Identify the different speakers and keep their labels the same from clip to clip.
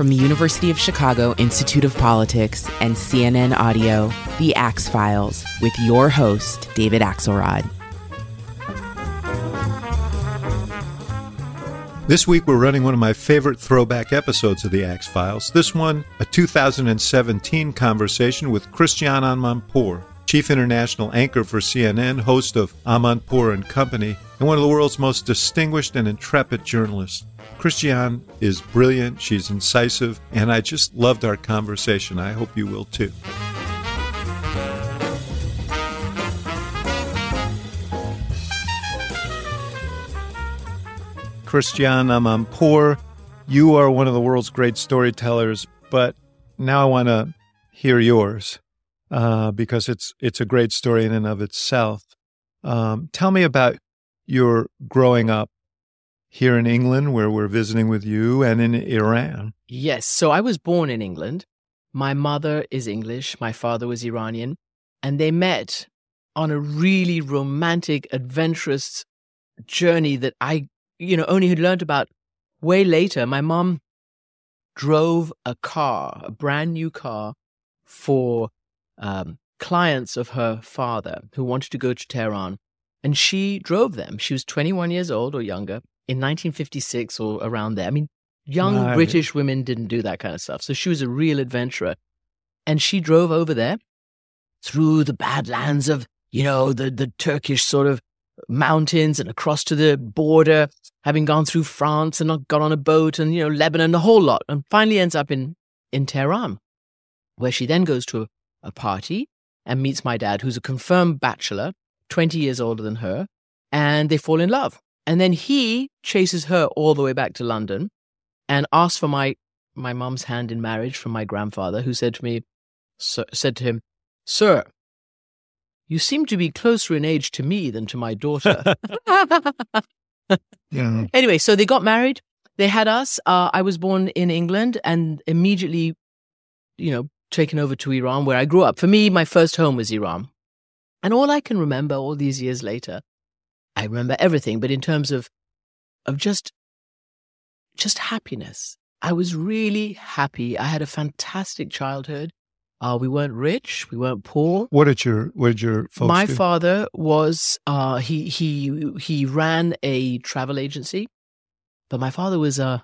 Speaker 1: from the University of Chicago Institute of Politics and CNN Audio, The Axe Files, with your host, David Axelrod.
Speaker 2: This week, we're running one of my favorite throwback episodes of The Axe Files. This one, a 2017 conversation with Christiane Amanpour, chief international anchor for CNN, host of Amanpour and Company, and one of the world's most distinguished and intrepid journalists. Christiane is brilliant, she's incisive, and I just loved our conversation. I hope you will too. Christiane Amanpour, you are one of the world's great storytellers, but now I want to hear yours uh, because it's it's a great story in and of itself. Um, tell me about your growing up here in England, where we're visiting with you, and in Iran.
Speaker 3: Yes. So I was born in England. My mother is English, my father was Iranian, and they met on a really romantic, adventurous journey that I, you know, only had learned about way later. My mom drove a car, a brand new car, for um, clients of her father who wanted to go to Tehran. And she drove them. She was 21 years old or younger in 1956 or around there. I mean, young
Speaker 2: Right.
Speaker 3: British women didn't do that kind of stuff. So she was a real adventurer. And she drove over there through the badlands of, you know, the, the Turkish sort of mountains and across to the border, having gone through France and not got on a boat and, you know, Lebanon, the whole lot. And finally ends up in, in Tehran, where she then goes to a, a party and meets my dad, who's a confirmed bachelor, 20 years older than her, and they fall in love. And then he chases her all the way back to London and asks for my my mum's hand in marriage from my grandfather, who said to me, sir, said to him, "Sir, you seem to be closer in age to me than to my daughter."
Speaker 2: Yeah.
Speaker 3: anyway, so they got married. They had us. Uh, I was born in England and immediately, you know, taken over to Iran, where I grew up. For me, my first home was Iran. And all I can remember all these years later, I remember everything, but in terms of of just just happiness. I was really happy. I had a fantastic childhood. Uh, we weren't rich, we weren't poor.
Speaker 2: What did your what did your folks
Speaker 3: My
Speaker 2: do?
Speaker 3: father was uh, he he he ran a travel agency, but my father was uh,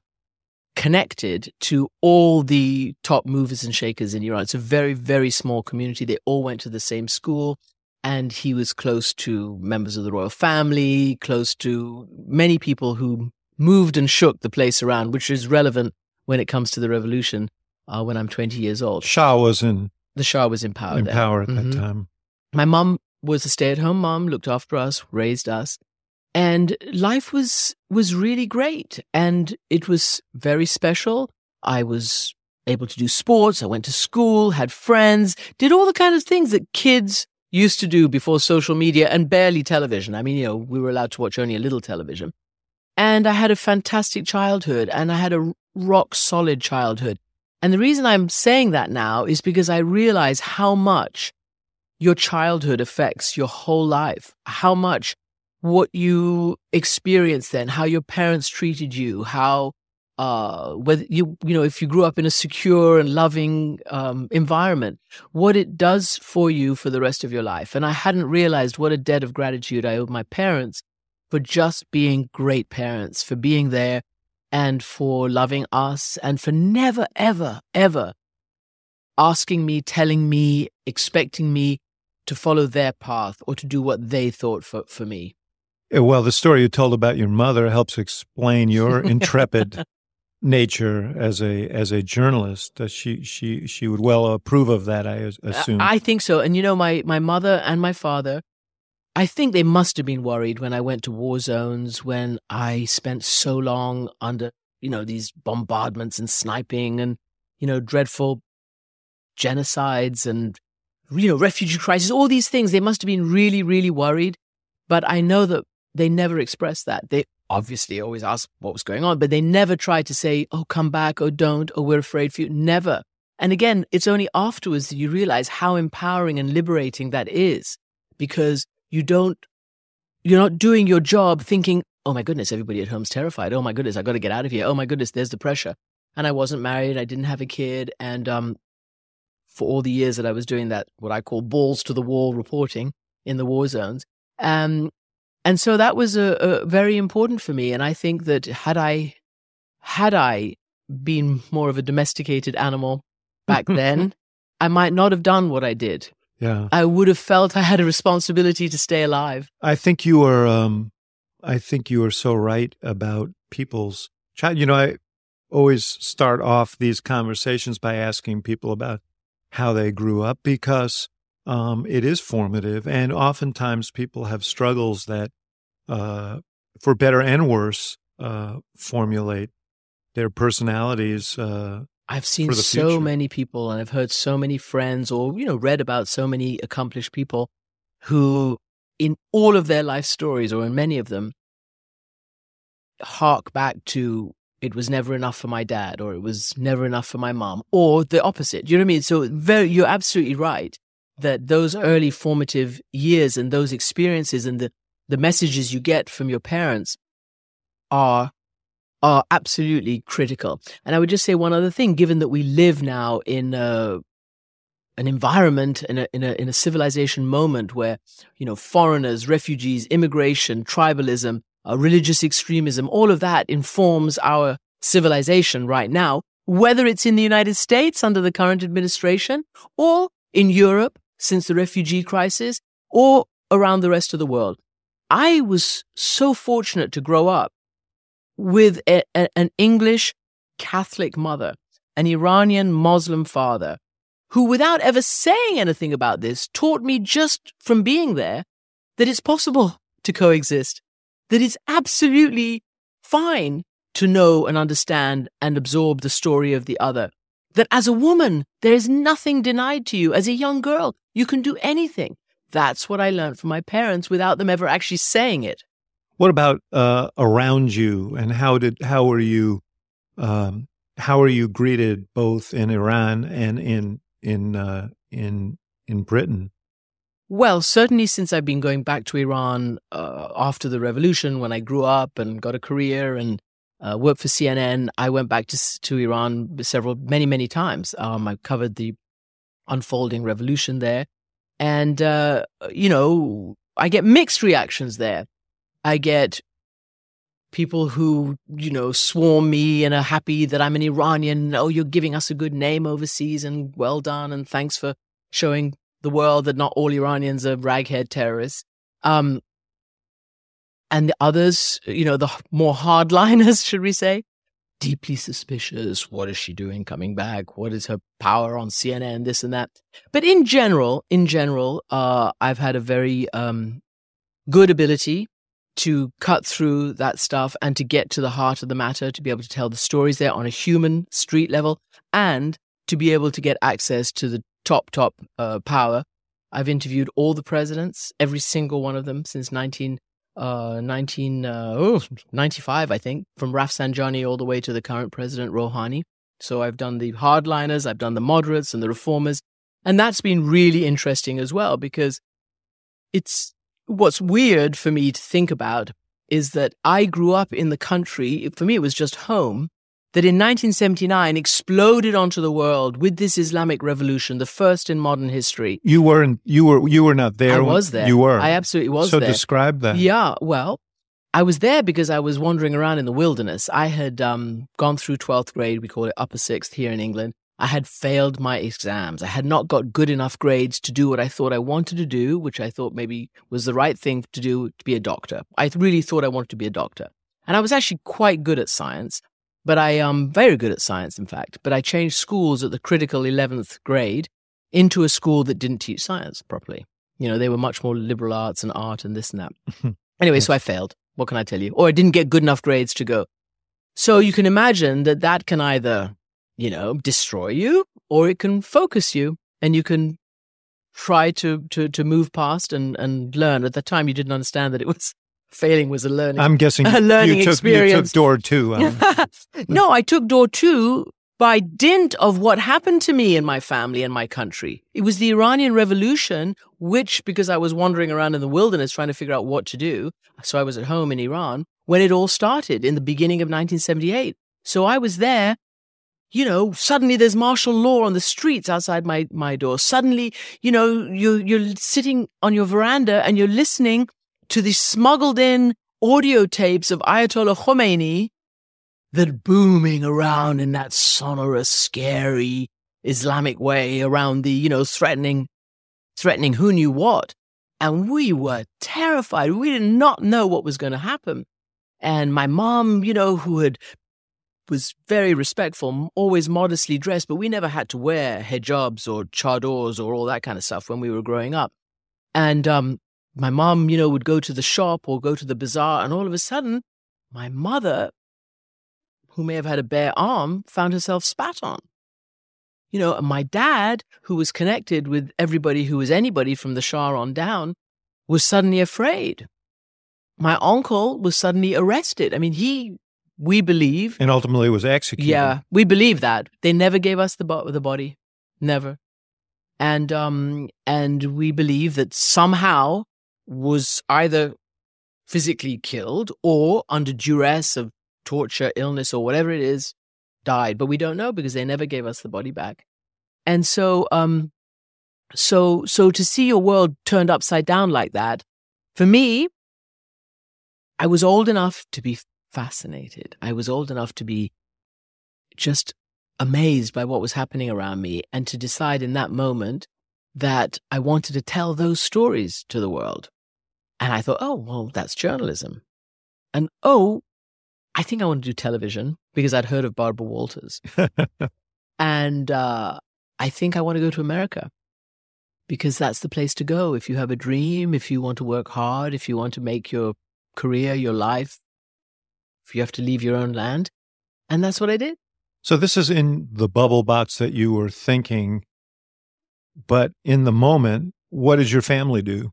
Speaker 3: connected to all the top movers and shakers in Iran. It's a very very small community. They all went to the same school, and he was close to members of the royal family, close to many people who moved and shook the place around, which is relevant when it comes to the revolution. Uh, when I'm 20 years old,
Speaker 2: Shah was in,
Speaker 3: the Shah was in power.
Speaker 2: in
Speaker 3: then.
Speaker 2: power at
Speaker 3: Mhm
Speaker 2: that time.
Speaker 3: my mom was a stay-at-home mom looked after us raised us and life was was really great. And it was very special. I was able to do sports. I went to school had friends did all the kind of things that kids used to do before social media and barely television. I mean you know we were allowed to watch only a little television. And i had a fantastic childhood and i had a rock solid childhood. And the reason i'm saying that now is because i realize how much your childhood affects your whole life. How much what you experienced then, how your parents treated you, how uh, whether you you know if you grew up in a secure and loving um, environment, what it does for you for the rest of your life. And I hadn't realized what a debt of gratitude I owed my parents for just being great parents, for being there, and for loving us, and for never ever ever asking me, telling me, expecting me to follow their path or to do what they thought for, for me.
Speaker 2: Uh, Well, the story you told about your mother helps explain your intrepid nature as a as a journalist. Uh, she she she would well approve of that. I assume.
Speaker 3: I think so. And you know, my my mother and my father, I think they must have been worried when I went to war zones when I spent so long under you know these bombardments and sniping and you know dreadful genocides and you know refugee crisis. All these things. They must have been really really worried. But I know that they never expressed that. They obviously always asked what was going on, but they never tried to say, oh, come back, or don't, or we're afraid for you. Never. And again, it's only afterwards that you realize how empowering and liberating that is because you don't, you're not doing your job thinking, oh my goodness, everybody at home's terrified. Oh my goodness, I got to get out of here. Oh my goodness, there's the pressure. And I wasn't married. I didn't have a kid. And, um, for all the years that I was doing that, what I call balls to the wall reporting in the war zones, um, and so that was a, a very important for me. And I think that had I had I been more of a domesticated animal back then, I might not have done what I did.
Speaker 2: Yeah.
Speaker 3: I would have felt I had a responsibility to stay alive.
Speaker 2: I think you are um I think you are so right about people's child. You know, I always start off these conversations by asking people about how they grew up because um, it is formative. And oftentimes people have struggles that, uh, for better and worse, uh, formulate their personalities. Uh,
Speaker 3: I've seen so
Speaker 2: future.
Speaker 3: many people and I've heard so many friends or, you know, read about so many accomplished people who, in all of their life stories or in many of them, hark back to it was never enough for my dad or it was never enough for my mom or the opposite. Do you know what I mean? So very, you're absolutely right that those early formative years and those experiences and the, the messages you get from your parents are are absolutely critical. And I would just say one other thing, given that we live now in a, an environment in a, in a in a civilization moment where you know foreigners, refugees, immigration, tribalism, uh, religious extremism, all of that informs our civilization right now. Whether it's in the United States under the current administration or in Europe since the refugee crisis or around the rest of the world. I was so fortunate to grow up with a, a, an English Catholic mother, an Iranian Muslim father, who, without ever saying anything about this, taught me just from being there that it's possible to coexist, that it's absolutely fine to know and understand and absorb the story of the other. That as a woman, there is nothing denied to you. As a young girl, you can do anything. That's what I learned from my parents without them ever actually saying it.
Speaker 2: What about uh, around you, and how did how were you um, how are you greeted both in Iran and in in uh, in in Britain?
Speaker 3: Well, certainly since I've been going back to Iran uh, after the revolution, when I grew up and got a career and uh, worked for CNN, I went back to to Iran several many many times. Um, I covered the unfolding revolution there. And, uh, you know, I get mixed reactions there. I get people who, you know, swarm me and are happy that I'm an Iranian. Oh, you're giving us a good name overseas and well done. And thanks for showing the world that not all Iranians are raghead terrorists. Um, and the others, you know, the more hardliners, should we say, deeply suspicious. What is she doing coming back? What is her power on CNN? And this and that. But in general, in general, uh, I've had a very um, good ability to cut through that stuff and to get to the heart of the matter, to be able to tell the stories there on a human street level, and to be able to get access to the top, top uh, power. I've interviewed all the presidents, every single one of them since 19 uh, 1995, uh, I think, from Rafsanjani all the way to the current president, Rouhani. So I've done the hardliners, I've done the moderates and the reformers. And that's been really interesting as well because it's what's weird for me to think about is that I grew up in the country. For me, it was just home that in 1979 exploded onto the world with this Islamic revolution, the first in modern history.
Speaker 2: You weren't. You were. You were not there.
Speaker 3: I was there.
Speaker 2: You were.
Speaker 3: I absolutely was.
Speaker 2: So
Speaker 3: there.
Speaker 2: So describe that.
Speaker 3: Yeah. Well, I was there because I was wandering around in the wilderness. I had um, gone through 12th grade. We call it upper sixth here in England. I had failed my exams. I had not got good enough grades to do what I thought I wanted to do, which I thought maybe was the right thing to do to be a doctor. I really thought I wanted to be a doctor. And I was actually quite good at science. But I am very good at science, in fact. But I changed schools at the critical 11th grade into a school that didn't teach science properly. You know, they were much more liberal arts and art and this and that. anyway, so I failed. What can I tell you? Or I didn't get good enough grades to go. So you can imagine that that can either, you know, destroy you or it can focus you and you can try to, to, to move past and, and learn. At the time, you didn't understand that it was failing was a learning.
Speaker 2: I'm guessing
Speaker 3: a learning
Speaker 2: you took,
Speaker 3: experience.
Speaker 2: You took door two. Um,
Speaker 3: no, I took door two by dint of what happened to me and my family and my country. It was the Iranian Revolution, which, because I was wandering around in the wilderness trying to figure out what to do, so I was at home in Iran, when it all started in the beginning of 1978. So I was there. You know, suddenly there's martial law on the streets outside my, my door. Suddenly, you know, you, you're sitting on your veranda and you're listening to the smuggled in audio tapes of Ayatollah Khomeini that booming around in that sonorous, scary Islamic way around the, you know, threatening, threatening who knew what. And we were terrified. We did not know what was going to happen. And my mom, you know, who had was very respectful, always modestly dressed, but we never had to wear hijabs or chadors or all that kind of stuff when we were growing up. And um, my mom, you know, would go to the shop or go to the bazaar, and all of a sudden, my mother, who may have had a bare arm, found herself spat on. You know, my dad, who was connected with everybody who was anybody from the Shah on down, was suddenly afraid. My uncle was suddenly arrested. I mean, he, we believe.
Speaker 2: And ultimately was executed.
Speaker 3: Yeah, we believe that. They never gave us the, bo- the body. Never. And, um, and we believe that somehow was either physically killed or under duress of torture, illness, or whatever it is, died. But we don't know because they never gave us the body back. And so, um, so, so to see your world turned upside down like that, for me, I was old enough to be fascinated. I was old enough to be just amazed by what was happening around me and to decide in that moment that I wanted to tell those stories to the world. And I thought, oh, well, that's journalism. And oh, I think I want to do television because I'd heard of Barbara Walters. and uh, I think I want to go to America because that's the place to go. If you have a dream, if you want to work hard, if you want to make your career, your life, if you have to leave your own land. And that's what I did.
Speaker 2: So this is in the bubble box that you were thinking, but in the moment, what does your family do?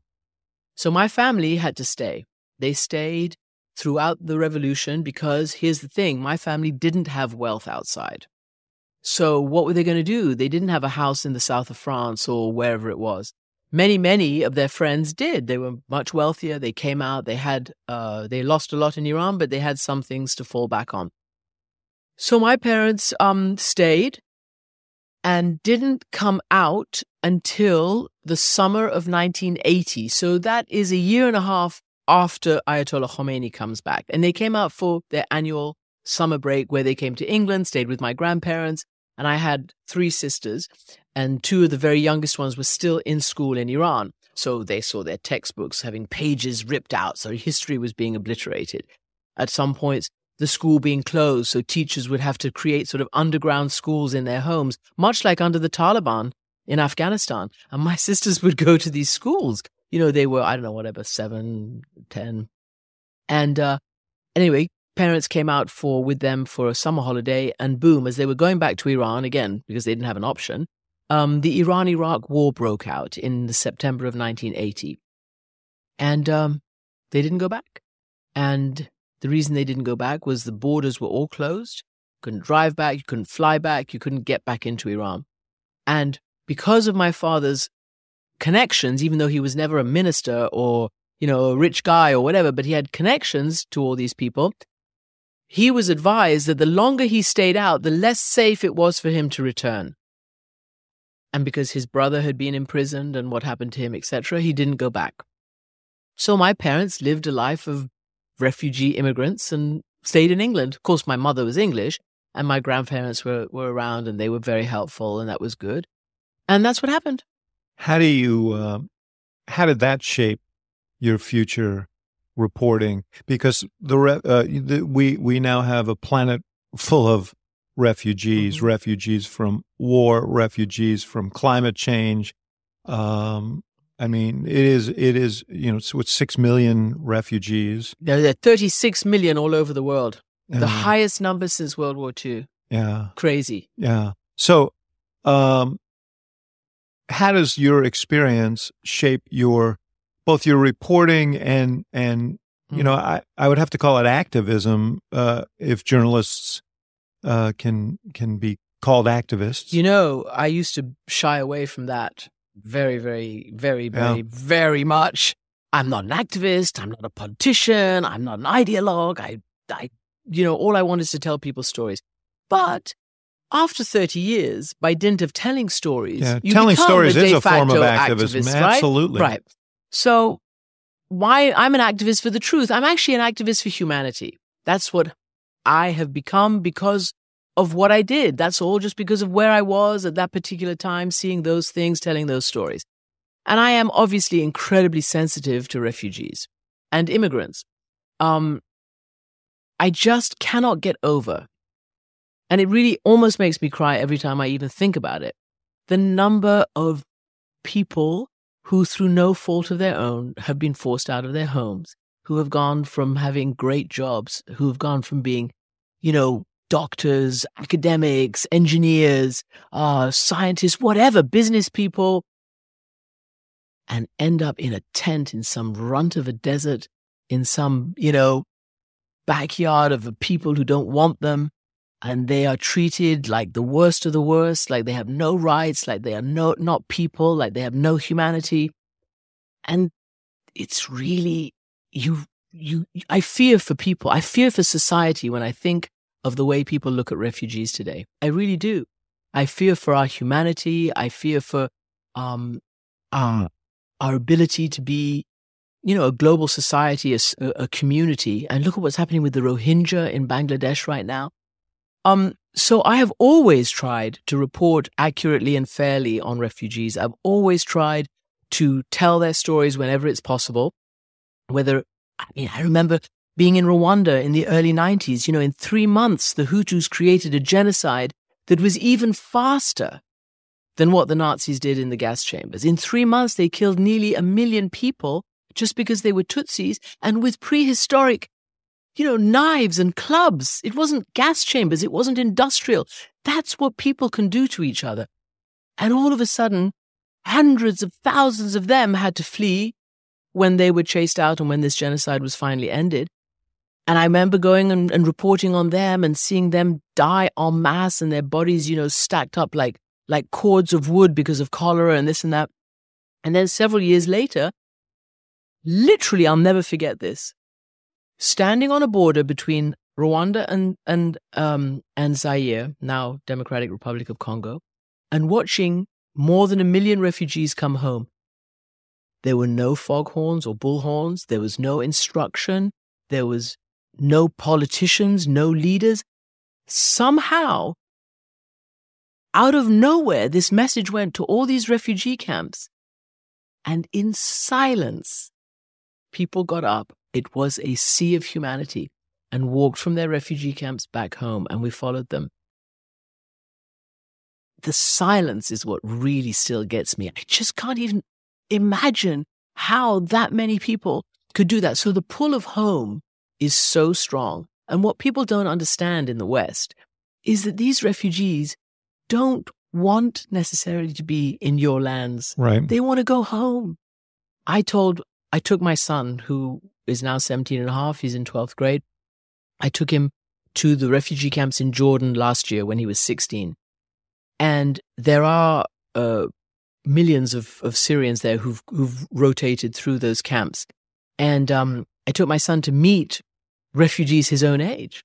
Speaker 3: So my family had to stay. They stayed throughout the revolution because here's the thing my family didn't have wealth outside. So what were they going to do? They didn't have a house in the south of France or wherever it was. Many, many of their friends did. They were much wealthier. They came out. They had, uh, they lost a lot in Iran, but they had some things to fall back on. So my parents um, stayed and didn't come out until the summer of 1980. So that is a year and a half after Ayatollah Khomeini comes back. And they came out for their annual summer break where they came to England, stayed with my grandparents. And I had three sisters, and two of the very youngest ones were still in school in Iran. So they saw their textbooks having pages ripped out. So history was being obliterated. At some points, the school being closed. So teachers would have to create sort of underground schools in their homes, much like under the Taliban in Afghanistan. And my sisters would go to these schools. You know, they were, I don't know, whatever, seven, ten. And uh, anyway, parents came out for with them for a summer holiday, and boom, as they were going back to Iran again because they didn't have an option, um, the Iran-Iraq War broke out in the September of 1980, and um, they didn't go back. And the reason they didn't go back was the borders were all closed. You couldn't drive back, you couldn't fly back, you couldn't get back into Iran. And because of my father's connections, even though he was never a minister or, you know, a rich guy or whatever, but he had connections to all these people, he was advised that the longer he stayed out, the less safe it was for him to return. And because his brother had been imprisoned and what happened to him, etc., he didn't go back. So my parents lived a life of refugee immigrants and stayed in England. Of course, my mother was English and my grandparents were, were around and they were very helpful and that was good. And that's what happened.
Speaker 2: How do you, uh, how did that shape your future reporting? Because the, uh, the we we now have a planet full of refugees,
Speaker 3: Mhm.
Speaker 2: refugees from war, refugees from climate change. Um, I mean, it is, it is, you know, it's with six million refugees.
Speaker 3: There there are 36 million all over the world, the
Speaker 2: Uh,
Speaker 3: highest number since World War II.
Speaker 2: Yeah.
Speaker 3: Crazy.
Speaker 2: Yeah. So, um, how does your experience shape your both your reporting and and you know I, I would have to call it activism uh, if journalists uh, can can be called activists.
Speaker 3: You know, I used to shy away from that very, very, very,
Speaker 2: Yeah.
Speaker 3: very, very much. I'm not an activist. I'm not a politician. I'm not an ideologue. I, I, you know, all I want is to tell people stories. But after 30 years, by dint of telling stories,
Speaker 2: yeah,
Speaker 3: you
Speaker 2: telling stories
Speaker 3: a
Speaker 2: is
Speaker 3: de
Speaker 2: a form of
Speaker 3: facto
Speaker 2: activism.
Speaker 3: activist, right?
Speaker 2: Absolutely.
Speaker 3: Right. So, why I'm an activist for the truth? I'm actually an activist for humanity. That's what I have become because of what I did. That's all just because of where I was at that particular time, seeing those things, telling those stories. And I am obviously incredibly sensitive to refugees and immigrants. Um, I just cannot get over, and it really almost makes me cry every time I even think about it. The number of people who, through no fault of their own, have been forced out of their homes, who have gone from having great jobs, who have gone from being, you know, doctors, academics, engineers, uh, scientists, whatever, business people, and end up in a tent in some runt of a desert, in some, you know, backyard of the people who don't want them. And they are treated like the worst of the worst, like they have no rights, like they are no, not people, like they have no humanity. And it's really, you, you, I fear for people. I fear for society when I think of the way people look at refugees today. I really do. I fear for our humanity. I fear for um, our, our ability to be, you know, a global society, a community. And look at what's happening with the Rohingya in Bangladesh right now. Um, so I have always tried to report accurately and fairly on refugees. I've always tried to tell their stories whenever it's possible. Whether, I mean, I remember being in Rwanda in the early 90s, you know, in three months, the Hutus created a genocide that was even faster than what the Nazis did in the gas chambers. In three months, they killed nearly a million people just because they were Tutsis and with prehistoric, you know, knives and clubs. It wasn't gas chambers. It wasn't industrial. That's what people can do to each other. And all of a sudden, hundreds of thousands of them had to flee when they were chased out and when this genocide was finally ended. And I remember going and, and reporting on them and seeing them die en masse and their bodies, you know, stacked up like like cords of wood because of cholera and this and that. And then several years later, literally, I'll never forget this. Standing on a border between Rwanda and and um and Zaire, now Democratic Republic of Congo, and watching more than a million refugees come home. There were no foghorns or bullhorns. There was no instruction. There was no politicians, no leaders. Somehow, out of nowhere, this message went to all these refugee camps. And in silence, people got up. It was a sea of humanity and walked from their refugee camps back home, and we followed them. The silence is what really still gets me. I just can't even imagine how that many people could do that. So the pull of home is so strong. And what people don't understand in the West is that these refugees don't want necessarily to be in your lands.
Speaker 2: Right.
Speaker 3: They want to go home. I told, I took my son, who is now 17 and a half, he's in 12th grade. I took him to the refugee camps in Jordan last year when he was 16. And there are uh, millions of, of Syrians there who've, who've rotated through those camps. And um, I took my son to meet refugees his own age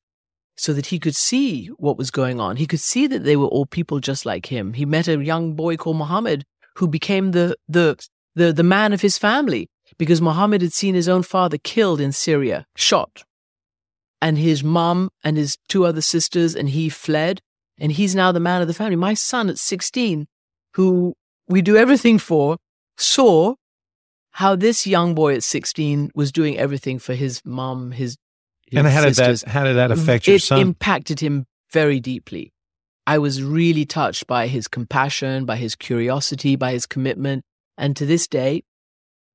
Speaker 3: so that he could see what was going on. He could see that they were all people just like him. He met a young boy called Muhammad who became the, the, the, the man of his family because Muhammad had seen his own father killed in Syria, shot. And his mom and his two other sisters, and he fled. And he's now the man of the family. My son at 16, who we do everything for, saw how this young boy at 16 was doing everything for his mom, his, his
Speaker 2: And how did
Speaker 3: sisters.
Speaker 2: that how did that affect your
Speaker 3: it
Speaker 2: son?
Speaker 3: impacted him very deeply. I was really touched by his compassion, by his curiosity, by his commitment. And to this day,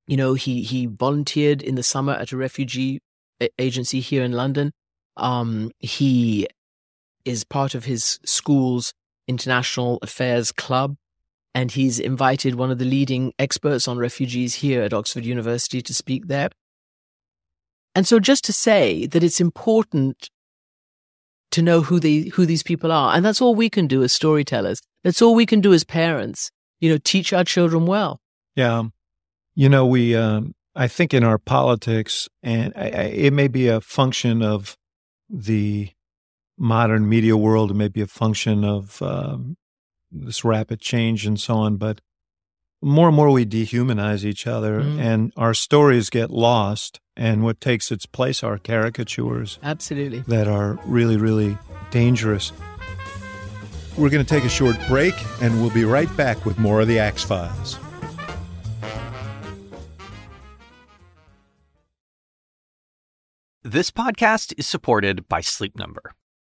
Speaker 3: you know, he, he volunteered in the summer at a refugee agency here in London. Um, he is part of his school's international affairs club and he's invited one of the leading experts on refugees here at Oxford University to speak there. And so just to say that it's important to know who they who these people are. And that's all we can do as storytellers. That's all we can do as parents. You know, teach our children well.
Speaker 2: Yeah. You know, we um, I think in our politics and I, I, it may be a function of the modern media world, it may be a function of um, this rapid change and so on. But more and more we dehumanize each other mm. and our stories get lost. And what takes its place are caricatures.
Speaker 3: Absolutely.
Speaker 2: That are really, really dangerous. We're going to take a short break and we'll be right back with more of the Axe Files.
Speaker 4: This podcast is supported by Sleep Number.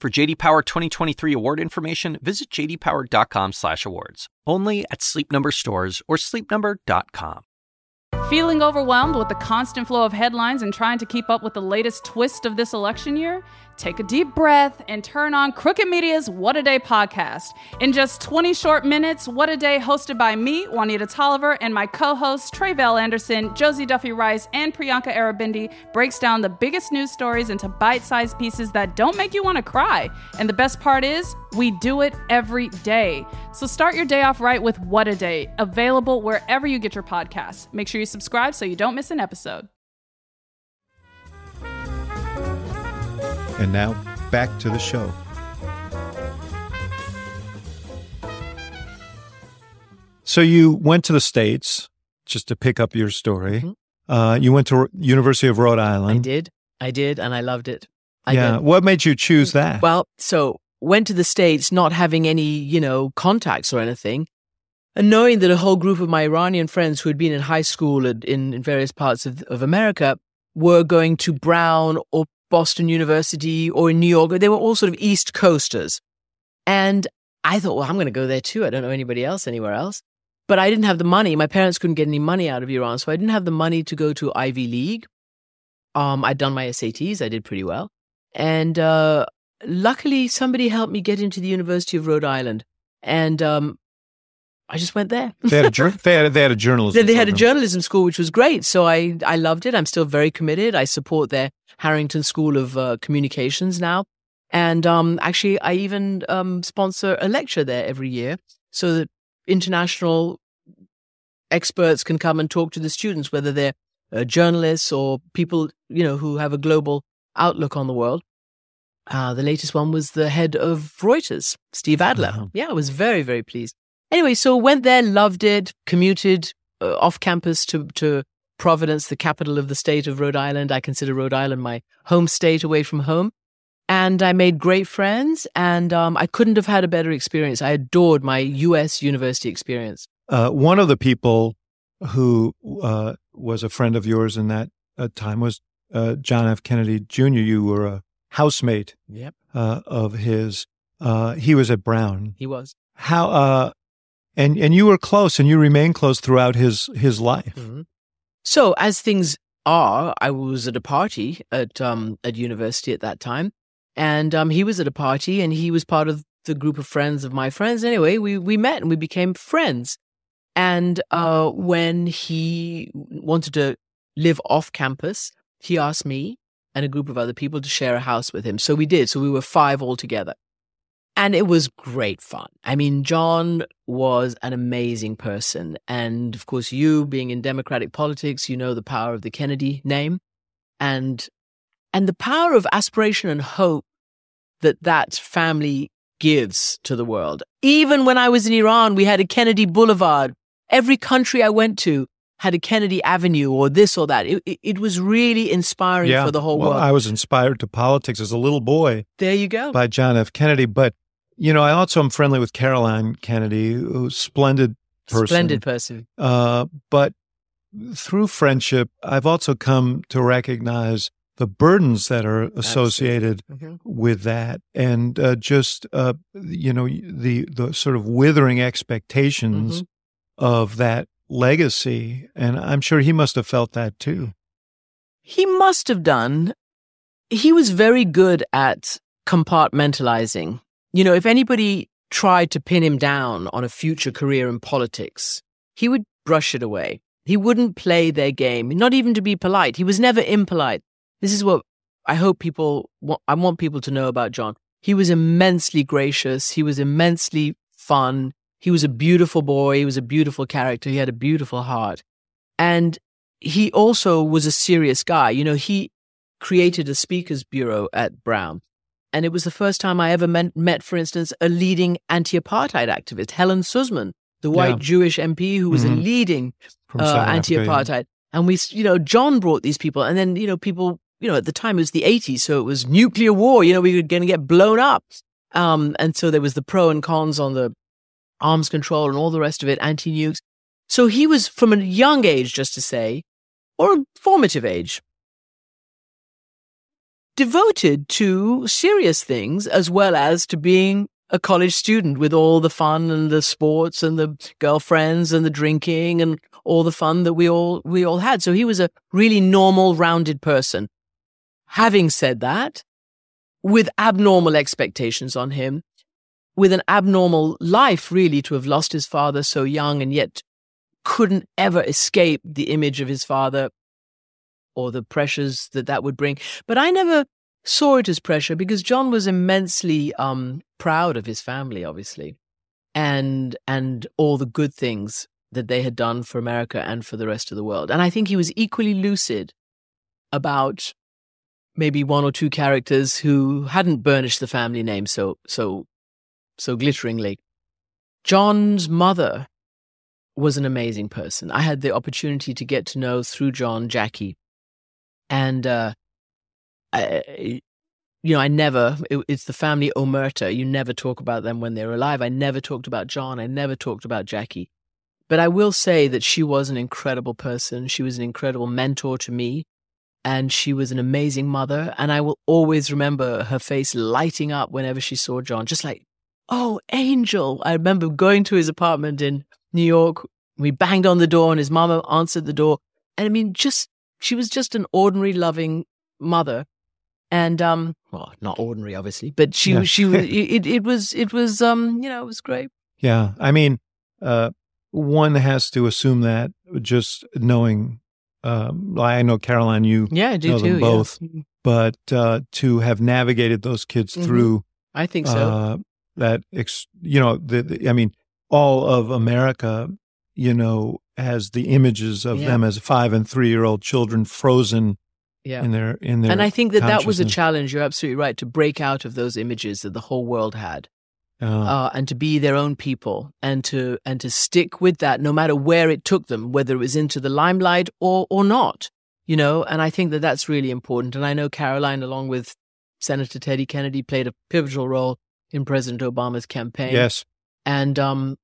Speaker 4: For JD Power 2023 award information, visit jdpower.com/awards. Only at Sleep Number stores or sleepnumber.com.
Speaker 5: Feeling overwhelmed with the constant flow of headlines and trying to keep up with the latest twist of this election year? Take a deep breath, and turn on Crooked Media's What a Day podcast. In just 20 short minutes, What a Day, hosted by me, Juanita Tolliver, and my co hosts, Trey Tre'vell Anderson, Josie Duffy Rice, and Priyanka Aribindi, breaks down the biggest news stories into bite sized pieces that don't make you want to cry. And the best part is, we do it every day. So start your day off right with What a Day, available wherever you get your podcasts. Make sure you subscribe so you don't miss an episode.
Speaker 2: And now, back to the show. So you went to the States, just to pick up your story. Mm-hmm. Uh, you went to University of Rhode Island.
Speaker 3: I did. I did, and I loved it. I
Speaker 2: yeah.
Speaker 3: Did.
Speaker 2: What made you choose that?
Speaker 3: Well, so went to the States not having any, you know, contacts or anything. And knowing that a whole group of my Iranian friends who had been in high school in, in various parts of, of America were going to Brown or Boston University or in New York. They were all sort of East Coasters. And I thought, well, I'm going to go there too. I don't know anybody else anywhere else. But I didn't have the money. My parents couldn't get any money out of Iran. So I didn't have the money to go to Ivy League. Um, I'd done my SATs. I did pretty well. And uh, luckily, somebody helped me get into the University of Rhode Island. And um, I just went there.
Speaker 2: they, had a, they, had, they had a journalism.
Speaker 3: They, they had a journalism school, which was great. So I I loved it. I'm still very committed. I support their Harrington School of uh, Communications now, and um, actually I even um, sponsor a lecture there every year, so that international experts can come and talk to the students, whether they're uh, journalists or people you know who have a global outlook on the world. Uh, the latest one was the head of Reuters, Steve Adler. Uh-huh. Yeah, I was very very pleased. Anyway, so went there, loved it, commuted uh, off campus to, to Providence, the capital of the state of Rhode Island. I consider Rhode Island my home state away from home. And I made great friends, and um, I couldn't have had a better experience. I adored my U.S. university experience.
Speaker 2: Uh, one of the people who uh, was a friend of yours in that uh, time was uh, John F. Kennedy Jr. You were a housemate
Speaker 3: yep.
Speaker 2: Uh, of his. he was at Brown.
Speaker 3: He was.
Speaker 2: How and and you were close and you remained close throughout his his life
Speaker 3: mm-hmm. so as things are i was at a party at um at university at that time and um he was at a party and he was part of the group of friends of my friends anyway we we met and we became friends and uh when he wanted to live off campus he asked me and a group of other people to share a house with him. So we did. So we were five altogether. And it was great fun. I mean, John was an amazing person. And of course, you being in Democratic politics, you know the power of the Kennedy name and, and the power of aspiration and hope that that family gives to the world. Even when I was in Iran, we had a Kennedy Boulevard. Every country I went to had a Kennedy Avenue or this or that. It, it, it was really inspiring
Speaker 2: yeah.
Speaker 3: for the whole
Speaker 2: well,
Speaker 3: world.
Speaker 2: I was inspired to politics as a little boy.
Speaker 3: There you go.
Speaker 2: By John F. Kennedy. But you know, I also am friendly with Caroline Kennedy, who's splendid person.
Speaker 3: Splendid person.
Speaker 2: Uh, but through friendship, I've also come to recognize the burdens that are associated mm-hmm. with that, and uh, just uh, you know the the sort of withering expectations mm-hmm. of that legacy. And I'm sure he must have felt that too.
Speaker 3: He must have done. He was very good at compartmentalizing you know, if anybody tried to pin him down on a future career in politics, he would brush it away. He wouldn't play their game, not even to be polite. He was never impolite. This is what I hope people, I want people to know about John. He was immensely gracious. He was immensely fun. He was a beautiful boy. He was a beautiful character. He had a beautiful heart. And he also was a serious guy. You know, he created a speakers bureau at Brown. And it was the first time I ever met, met for instance, a leading anti apartheid activist, Helen Suzman, the white yeah. Jewish MP who was mm-hmm. a leading uh, anti apartheid. And we, you know, John brought these people. And then, you know, people, you know, at the time it was the 80s. So it was nuclear war. You know, we were going to get blown up. Um, and so there was the pro and cons on the arms control and all the rest of it, anti nukes. So he was from a young age, just to say, or a formative age, devoted to serious things as well as to being a college student with all the fun and the sports and the girlfriends and the drinking and all the fun that we all we all had. So he was a really normal, rounded person. Having said that, with abnormal expectations on him, with an abnormal life, really, to have lost his father so young and yet couldn't ever escape the image of his father or the pressures that that would bring. But I never saw it as pressure because John was immensely um, proud of his family, obviously, and and all the good things that they had done for America and for the rest of the world. And I think he was equally lucid about maybe one or two characters who hadn't burnished the family name so so so glitteringly. John's mother was an amazing person. I had the opportunity to get to know through John Jackie, and uh, I, you know, I never, it, it's the family Omerta. You never talk about them when they're alive. I never talked about John. I never talked about Jackie. But I will say that she was an incredible person. She was an incredible mentor to me. And she was an amazing mother. And I will always remember her face lighting up whenever she saw John, just like, oh, angel. I remember going to his apartment in New York. We banged on the door and his mama answered the door. And I mean, just, she was just an ordinary, loving mother and um well not ordinary obviously but she yeah. she it it was it was um you know it was great
Speaker 2: yeah i mean uh one has to assume that just knowing um i know caroline you
Speaker 3: yeah I do
Speaker 2: know
Speaker 3: too,
Speaker 2: them both
Speaker 3: yeah.
Speaker 2: but uh to have navigated those kids mm-hmm. through
Speaker 3: i think so
Speaker 2: uh, that ex, you know the, the, i mean all of america you know has the images of yeah. them as five and three year old children frozen
Speaker 3: yeah.
Speaker 2: in their in their
Speaker 3: and i think that that was a challenge you're absolutely right to break out of those images that the whole world had uh, uh, and to be their own people and to and to stick with that no matter where it took them whether it was into the limelight or or not you know? And i think that that's really important and i know caroline along with senator teddy kennedy played a pivotal role in president obama's campaign.
Speaker 2: Yes.
Speaker 3: And um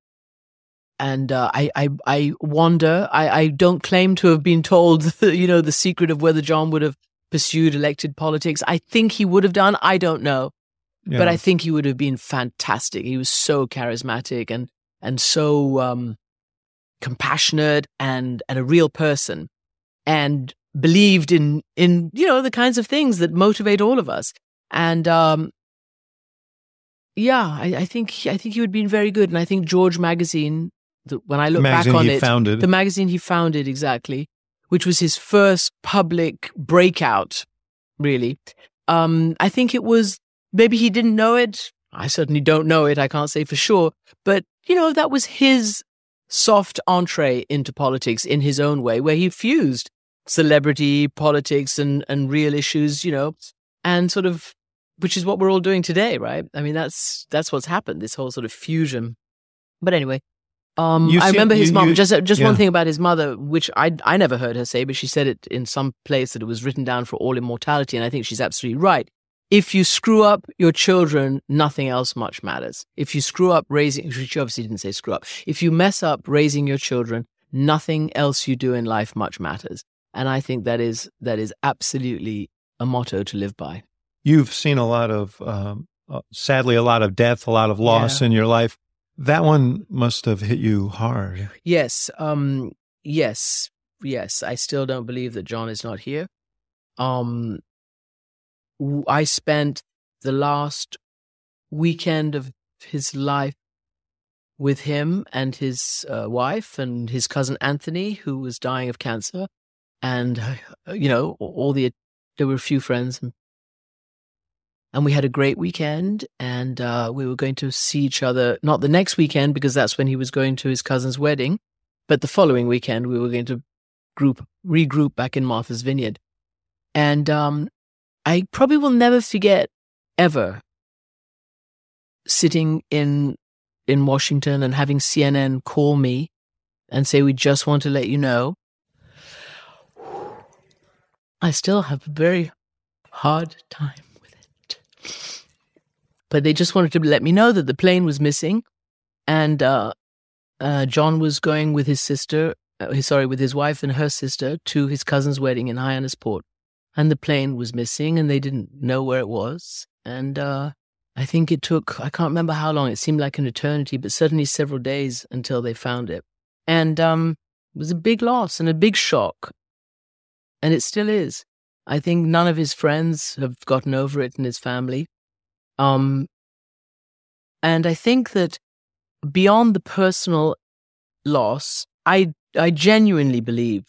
Speaker 3: and uh, I, I, I wonder. I, I don't claim to have been told, the, you know, the secret of whether John would have pursued elected politics. I think he would have done. I don't know, yeah. but I think he would have been fantastic. He was so charismatic and and so um, compassionate and and a real person, and believed in in you know the kinds of things that motivate all of us. And um, yeah, I, I think I think he would have been very good. And I think George Magazine the, when I look back on it,
Speaker 2: founded.
Speaker 3: the magazine he founded exactly which was his first public breakout, really. Um, I think it was maybe he didn't know it. I certainly don't know it. I can't say for sure. But, you know, that was his soft entree into politics in his own way, where he fused celebrity politics and, and real issues, you know, and sort of, which is what we're all doing today, right? I mean, that's, that's what's happened, this whole sort of fusion. But anyway, um,
Speaker 2: You
Speaker 3: I
Speaker 2: seem-
Speaker 3: remember his
Speaker 2: you-
Speaker 3: mom.
Speaker 2: you-
Speaker 3: just just
Speaker 2: yeah.
Speaker 3: one thing about his mother, which I I never heard her say, but she said it in some place that it was written down for all immortality, and I think she's absolutely right. If you screw up your children, nothing else much matters. If you screw up raising, she obviously didn't say screw up. If you mess up raising your children, nothing else you do in life much matters. And I think that is that is absolutely a motto to live by.
Speaker 2: You've seen a lot of, um, uh, sadly, a lot of death, a lot of loss in your life. That one must have hit you hard.
Speaker 3: Yes, um, yes, yes. I still don't believe that John is not here. Um, I spent the last weekend of his life with him and his uh, wife and his cousin Anthony, who was dying of cancer, and uh, you know all the there were a few friends and. And we had a great weekend, and uh, we were going to see each other not the next weekend because that's when he was going to his cousin's wedding, but the following weekend we were going to group regroup back in Martha's Vineyard. And um, I probably will never forget ever sitting in in Washington and having CNN call me and say, "We just want to let you know." I still have a very hard time but they just wanted to let me know that the plane was missing, and uh, uh, John was going with his sister, uh, sorry, with his wife and her sister to his cousin's wedding in Hyannisport. And the plane was missing and they didn't know where it was. And uh, I think it took, I can't remember how long, it seemed like an eternity, but certainly several days until they found it. And um, it was a big loss and a big shock. And it still is. I think none of his friends have gotten over it in his family. Um, and I think that beyond the personal loss, I I genuinely believe,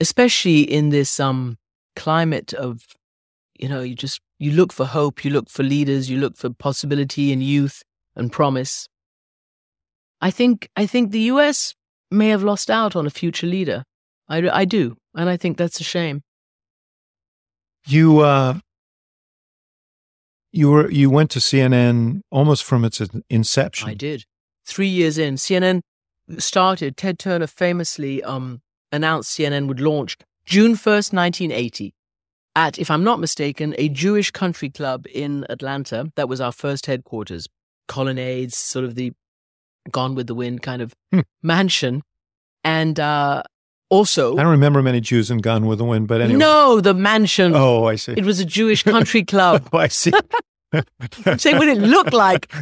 Speaker 3: especially in this um climate of, you know, you just you look for hope, you look for leaders, you look for possibility and youth and promise. I think I think the U.S. may have lost out on a future leader. I, I do, and I think that's a shame.
Speaker 2: You, uh, you were, you went to CNN almost from its inception.
Speaker 3: I did. Three years in, CNN started. Ted Turner famously um, announced CNN would launch June 1st, 1980, at, if I'm not mistaken, a Jewish country club in Atlanta. That was our first headquarters. Colonnades, sort of the Gone with the Wind kind of
Speaker 2: Hmm.
Speaker 3: mansion. And uh, also,
Speaker 2: I don't remember many Jews in Gone with the Wind, but anyway.
Speaker 3: no, the mansion.
Speaker 2: Oh, I see.
Speaker 3: It was a Jewish country club.
Speaker 2: oh, I see.
Speaker 3: Say what it looked like.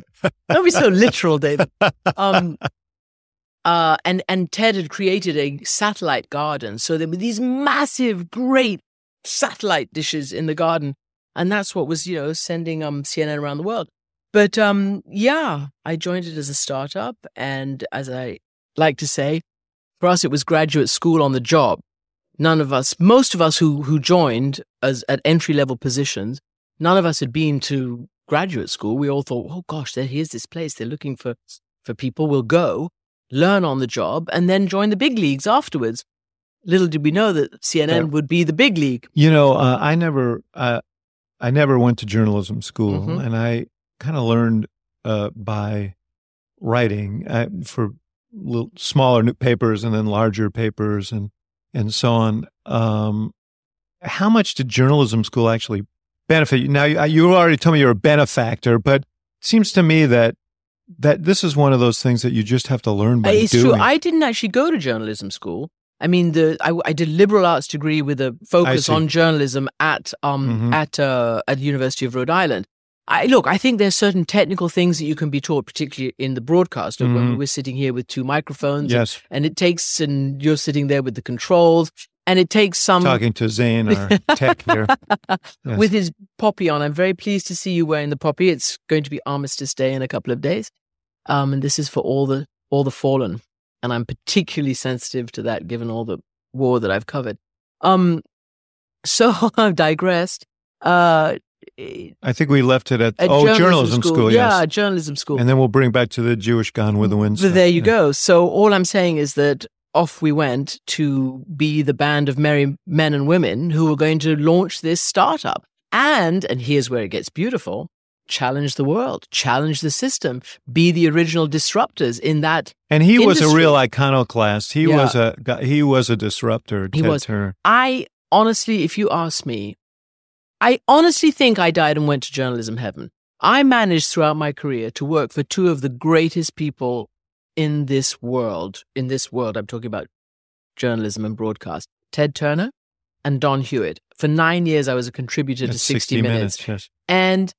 Speaker 3: Don't be so literal, David. Um, uh, and and Ted had created a satellite garden, so there were these massive, great satellite dishes in the garden, and that's what was you know sending um CNN around the world. But um, yeah, I joined it as a startup, and as I like to say, for us it was graduate school on the job. None of us, most of us who who joined as at entry level positions, none of us had been to graduate school. We all thought, oh gosh, there here's this place. They're looking for for people. We'll go, learn on the job, and then join the big leagues afterwards. Little did we know that CNN
Speaker 2: Yeah.
Speaker 3: would be the big league.
Speaker 2: You know, uh, I never, uh, I never went to journalism school,
Speaker 3: Mhm.
Speaker 2: and I kind of learned uh, by writing uh, for little smaller papers and then larger papers and and so on. Um, how much did journalism school actually benefit you? Now, you, you already told me you're a benefactor, but it seems to me that that this is one of those things that you just have to learn by
Speaker 3: it's
Speaker 2: doing.
Speaker 3: true. I didn't actually go to journalism school. I mean, the I, I did liberal arts degree with a focus on journalism at um
Speaker 2: Mhm.
Speaker 3: at uh, at the University of Rhode Island. I look. I think there's certain technical things that you can be taught, particularly in the broadcast. When
Speaker 2: Mhm.
Speaker 3: we're sitting here with two microphones,
Speaker 2: yes,
Speaker 3: and it takes, and you're sitting there with the controls, and it takes some
Speaker 2: talking to Zane, our tech here. Yes.
Speaker 3: with his poppy on. I'm very pleased to see you wearing the poppy. It's going to be Armistice Day in a couple of days, um, and this is for all the all the fallen. And I'm particularly sensitive to that, given all the war that I've covered. Um, so I've digressed. Uh,
Speaker 2: I think we left it at,
Speaker 3: at
Speaker 2: oh
Speaker 3: journalism,
Speaker 2: journalism school,
Speaker 3: yeah,
Speaker 2: yes.
Speaker 3: journalism school.
Speaker 2: And then we'll bring back to the Jewish Gone with the Wind.
Speaker 3: But there you
Speaker 2: Yeah.
Speaker 3: go. So all I'm saying is that off we went to be the band of merry men and women who were going to launch this startup. And, and here's where it gets beautiful, challenge the world, challenge the system, be the original disruptors in that.
Speaker 2: And he was a real iconoclast. He
Speaker 3: Yeah.
Speaker 2: was a he was a disruptor.
Speaker 3: He was.
Speaker 2: Turner.
Speaker 3: I honestly, if you ask me, I honestly think I died and went to journalism heaven. I managed throughout my career to work for two of the greatest people in this world. In this world, I'm talking about journalism and broadcast. Ted Turner and Don Hewitt. For nine years, I was a contributor to
Speaker 2: That's
Speaker 3: 60, Minutes.
Speaker 2: yes.
Speaker 3: And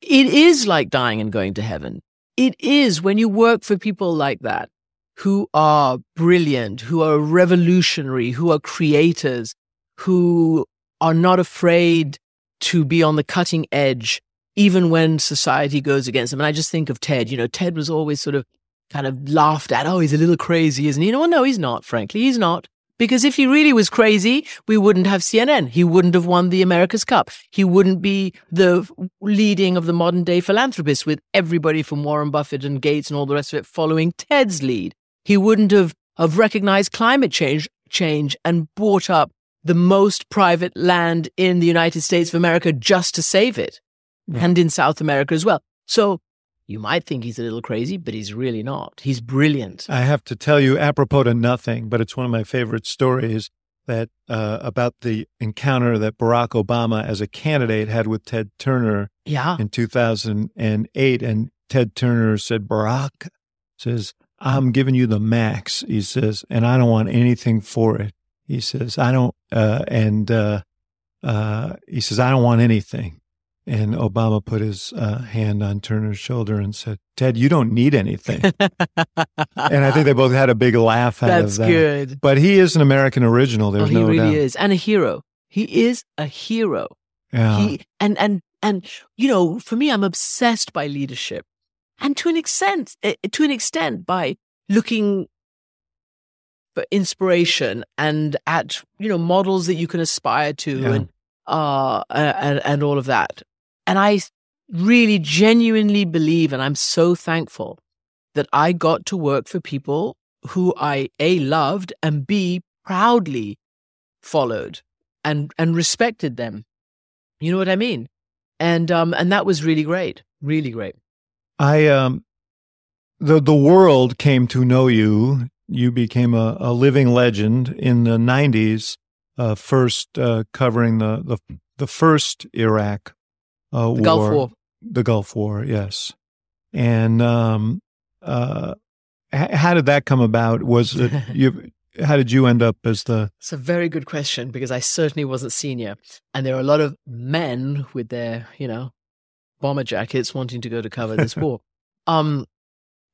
Speaker 3: it is like dying and going to heaven. It is when you work for people like that who are brilliant, who are revolutionary, who are creators, who are not afraid to be on the cutting edge, even when society goes against them. And I just think of Ted. You know, Ted was always sort of kind of laughed at. Oh, he's a little crazy, isn't he? Well, no, he's not, frankly. He's not. Because if he really was crazy, we wouldn't have CNN. He wouldn't have won the America's Cup. He wouldn't be the leading of the modern day philanthropists with everybody from Warren Buffett and Gates and all the rest of it following Ted's lead. He wouldn't have, have recognized climate change, change and bought up the most private land in the United States of America just to save it
Speaker 2: Yeah.
Speaker 3: and in South America as well. So you might think he's a little crazy, but he's really not. He's brilliant.
Speaker 2: I have to tell you, apropos to nothing, but it's one of my favorite stories that uh, about the encounter that Barack Obama as a candidate had with Ted Turner
Speaker 3: Yeah.
Speaker 2: in 2008. And Ted Turner said, Barack says, I'm giving you the max. He says, and I don't want anything for it. He says, I don't, uh, and uh, uh, he says, I don't want anything. And Obama put his uh, hand on Turner's shoulder and said, Ted, you don't need anything. and I think they both had a big laugh out
Speaker 3: That's
Speaker 2: of that.
Speaker 3: good.
Speaker 2: But he is an American original. There's
Speaker 3: oh, he
Speaker 2: no
Speaker 3: really
Speaker 2: doubt.
Speaker 3: is. And a hero. He is a hero.
Speaker 2: Yeah.
Speaker 3: He and and and you know, for me, I'm obsessed by leadership, and to an extent, eh, to an extent, by looking inspiration and at you know models that you can aspire to,
Speaker 2: Yeah.
Speaker 3: and uh and, and all of that. And I really genuinely believe, and I'm so thankful that I got to work for people who I a loved and b proudly followed and and respected them. You know what I mean? And um and that was really great, really great.
Speaker 2: I um the the world came to know you. You became a, a living legend in the '90s. Uh, first uh, covering the, the the first Iraq uh,
Speaker 3: The Gulf War.
Speaker 2: the Gulf War, yes. And um, uh, h- how did that come about? Was it you? How did you end up as the?
Speaker 3: It's a very good question because I certainly wasn't senior, and there are a lot of men with their you know bomber jackets wanting to go to cover this war, um,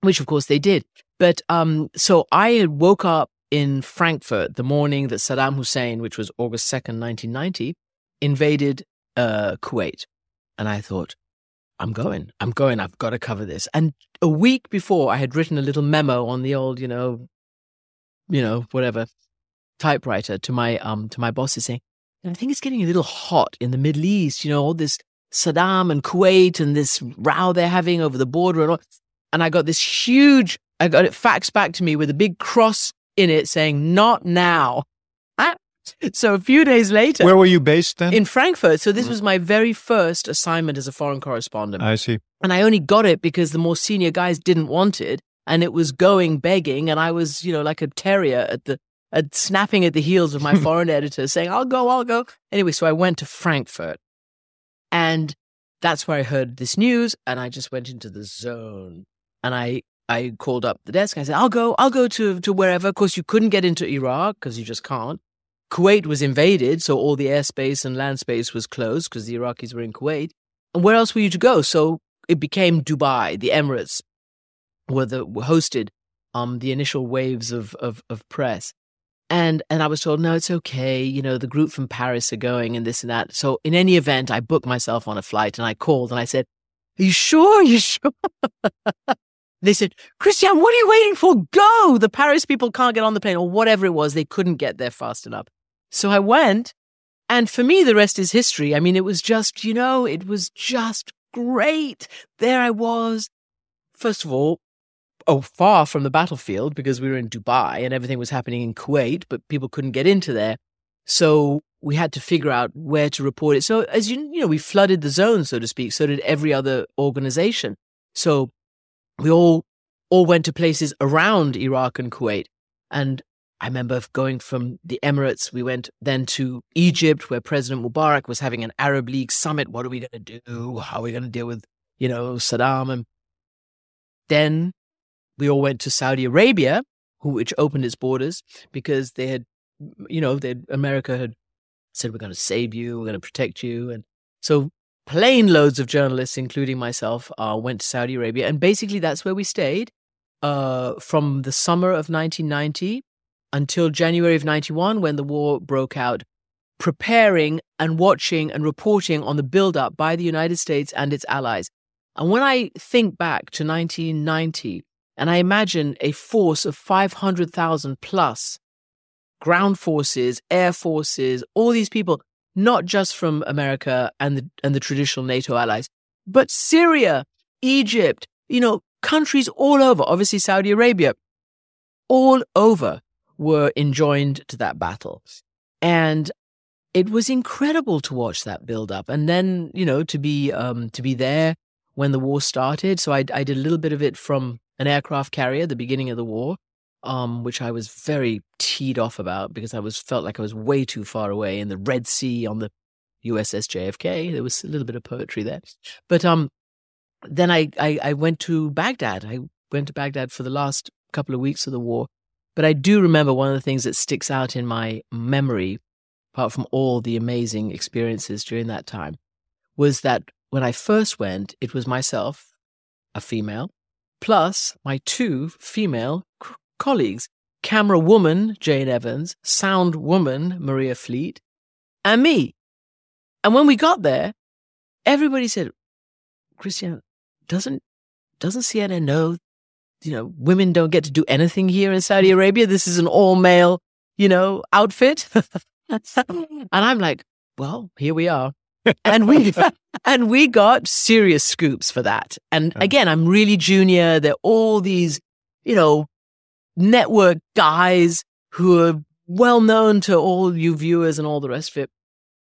Speaker 3: which of course they did. But um, so I woke up in Frankfurt the morning that Saddam Hussein, which was August second, nineteen ninety, invaded uh, Kuwait, and I thought, I'm going, I'm going, I've got to cover this. And a week before, I had written a little memo on the old, you know, you know, whatever typewriter to my um to my bosses saying, I think it's getting a little hot in the Middle East. You know, all this Saddam and Kuwait and this row they're having over the border and all. And I got this huge, I got it faxed back to me with a big cross in it saying, "Not now." Ah. So a few days later,
Speaker 2: Where were you based then?
Speaker 3: in Frankfurt. So this was my very first assignment as a foreign correspondent.
Speaker 2: I see.
Speaker 3: And I only got it because the more senior guys didn't want it. And it was going begging. And I was, you know, like a terrier at the, at snapping at the heels of my foreign editor saying, I'll go, I'll go. Anyway, so I went to Frankfurt. And that's where I heard this news. And I just went into the zone. And I, I called up the desk. I said, I'll go, I'll go to, to wherever. Of course, you couldn't get into Iraq because you just can't. Kuwait was invaded. So all the airspace and land space was closed because the Iraqis were in Kuwait. And where else were you to go? So it became Dubai, the Emirates were the were hosted um the initial waves of, of of press. And and I was told, no, it's okay. You know, the group from Paris are going and this and that. So in any event, I booked myself on a flight and I called and I said, Are you sure? Are you sure? They said, Christiane, what are you waiting for? Go! The Paris people can't get on the plane or whatever it was. They couldn't get there fast enough. So I went. And for me, the rest is history. I mean, it was just, you know, it was just great. There I was. First of all, oh, far from the battlefield because we were in Dubai and everything was happening in Kuwait, but people couldn't get into there. So we had to figure out where to report it. So as you you know, we flooded the zone, so to speak. So did every other organization. So we all all went to places around Iraq and Kuwait. And I remember going from the Emirates, we went then to Egypt, where President Mubarak was having an Arab League summit. What are we going to do? How are we going to deal with, you know, Saddam? And then we all went to Saudi Arabia, which opened its borders because they had, you know, they, America had said, we're going to save you, we're going to protect you. And so plane loads of journalists, including myself, uh, went to Saudi Arabia. And basically, that's where we stayed uh, from the summer of 1990 until January of 91, when the war broke out, preparing and watching and reporting on the buildup by the United States and its allies. And when I think back to 1990, and I imagine a force of 500,000 plus ground forces, air forces, all these people, not just from America and the, and the traditional NATO allies, but Syria, Egypt, you know, countries all over, obviously Saudi Arabia, all over were enjoined to that battle. And it was incredible to watch that build up. And then, you know, to be, um, to be there when the war started. So I, I did a little bit of it from an aircraft carrier the beginning of the war, um, which I was very teed off about because I was felt like I was way too far away in the Red Sea on the USS JFK. There was a little bit of poetry there, but um, then I, I I went to Baghdad. I went to Baghdad for the last couple of weeks of the war, but I do remember one of the things that sticks out in my memory, apart from all the amazing experiences during that time, was that when I first went, it was myself, a female, plus my two female colleagues camera woman, Jane Evans, sound woman, Maria Fleet, and me. And when we got there, everybody said, Christiane, doesn't, doesn't CNN know, you know, women don't get to do anything here in Saudi Arabia? This is an all male, you know, outfit. and I'm like, well, here we are. and we and we got serious scoops for that. And again, I'm really junior. They're all these, you know, network guys who are well known to all you viewers and all the rest of it.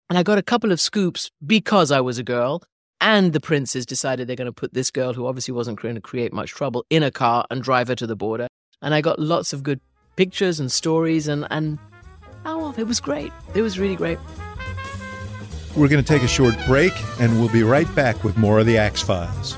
Speaker 3: And I got a couple of scoops because I was a girl. And the princes decided they're going to put this girl, who obviously wasn't going to create much trouble, in a car and drive her to the border. And I got lots of good pictures and stories, and, and oh, it was great. It was really great.
Speaker 2: We're going to take a short break, and we'll be right back with more of the Axe Files.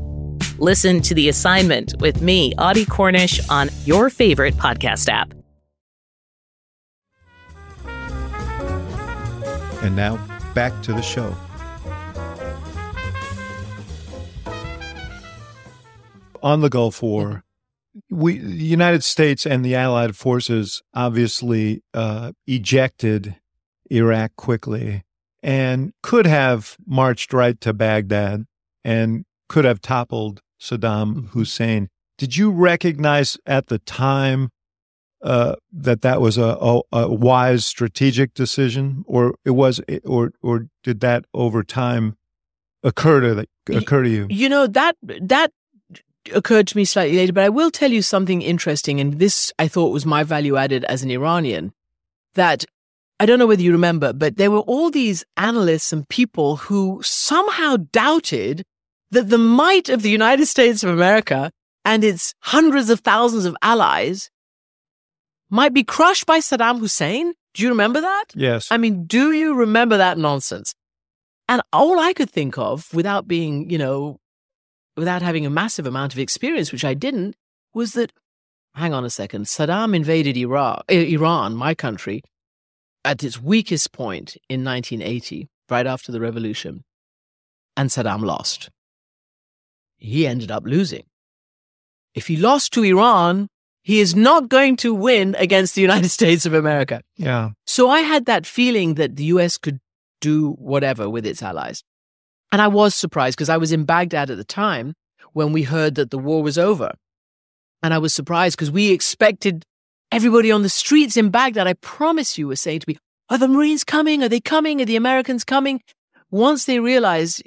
Speaker 6: Listen to The Assignment with me, Audie Cornish, on your favorite podcast app.
Speaker 2: And now, back to the show. On the Gulf War, we, the United States and the Allied forces obviously uh, ejected Iraq quickly and could have marched right to Baghdad and could have toppled Saddam Hussein. Did you recognize at the time uh, that that was a, a, a, wise strategic decision, or it was, or or did that over time occur to occur to you?
Speaker 3: You know that that occurred to me slightly later, but I will tell you something interesting, and this I thought was my value added as an Iranian. That I don't know whether you remember, but there were all these analysts and people who somehow doubted that the might of the United States of America and its hundreds of thousands of allies might be crushed by Saddam Hussein. Do you remember that?
Speaker 2: Yes.
Speaker 3: I mean, do you remember that nonsense? And all I could think of, without being, you know, without having a massive amount of experience, which I didn't, was that, hang on a second, Saddam invaded Iraq, eh, Iran, my country, at its weakest point in 1980, right after the revolution, and Saddam lost. He ended up losing. If he lost to Iran, he is not going to win against the United States of America.
Speaker 2: Yeah.
Speaker 3: So I had that feeling that the US could do whatever with its allies. And I was surprised because I was in Baghdad at the time when we heard that the war was over. And I was surprised because we expected everybody on the streets in Baghdad, I promise you, was saying to me, Are the Marines coming? Are they coming? Are the Americans coming? Once they realized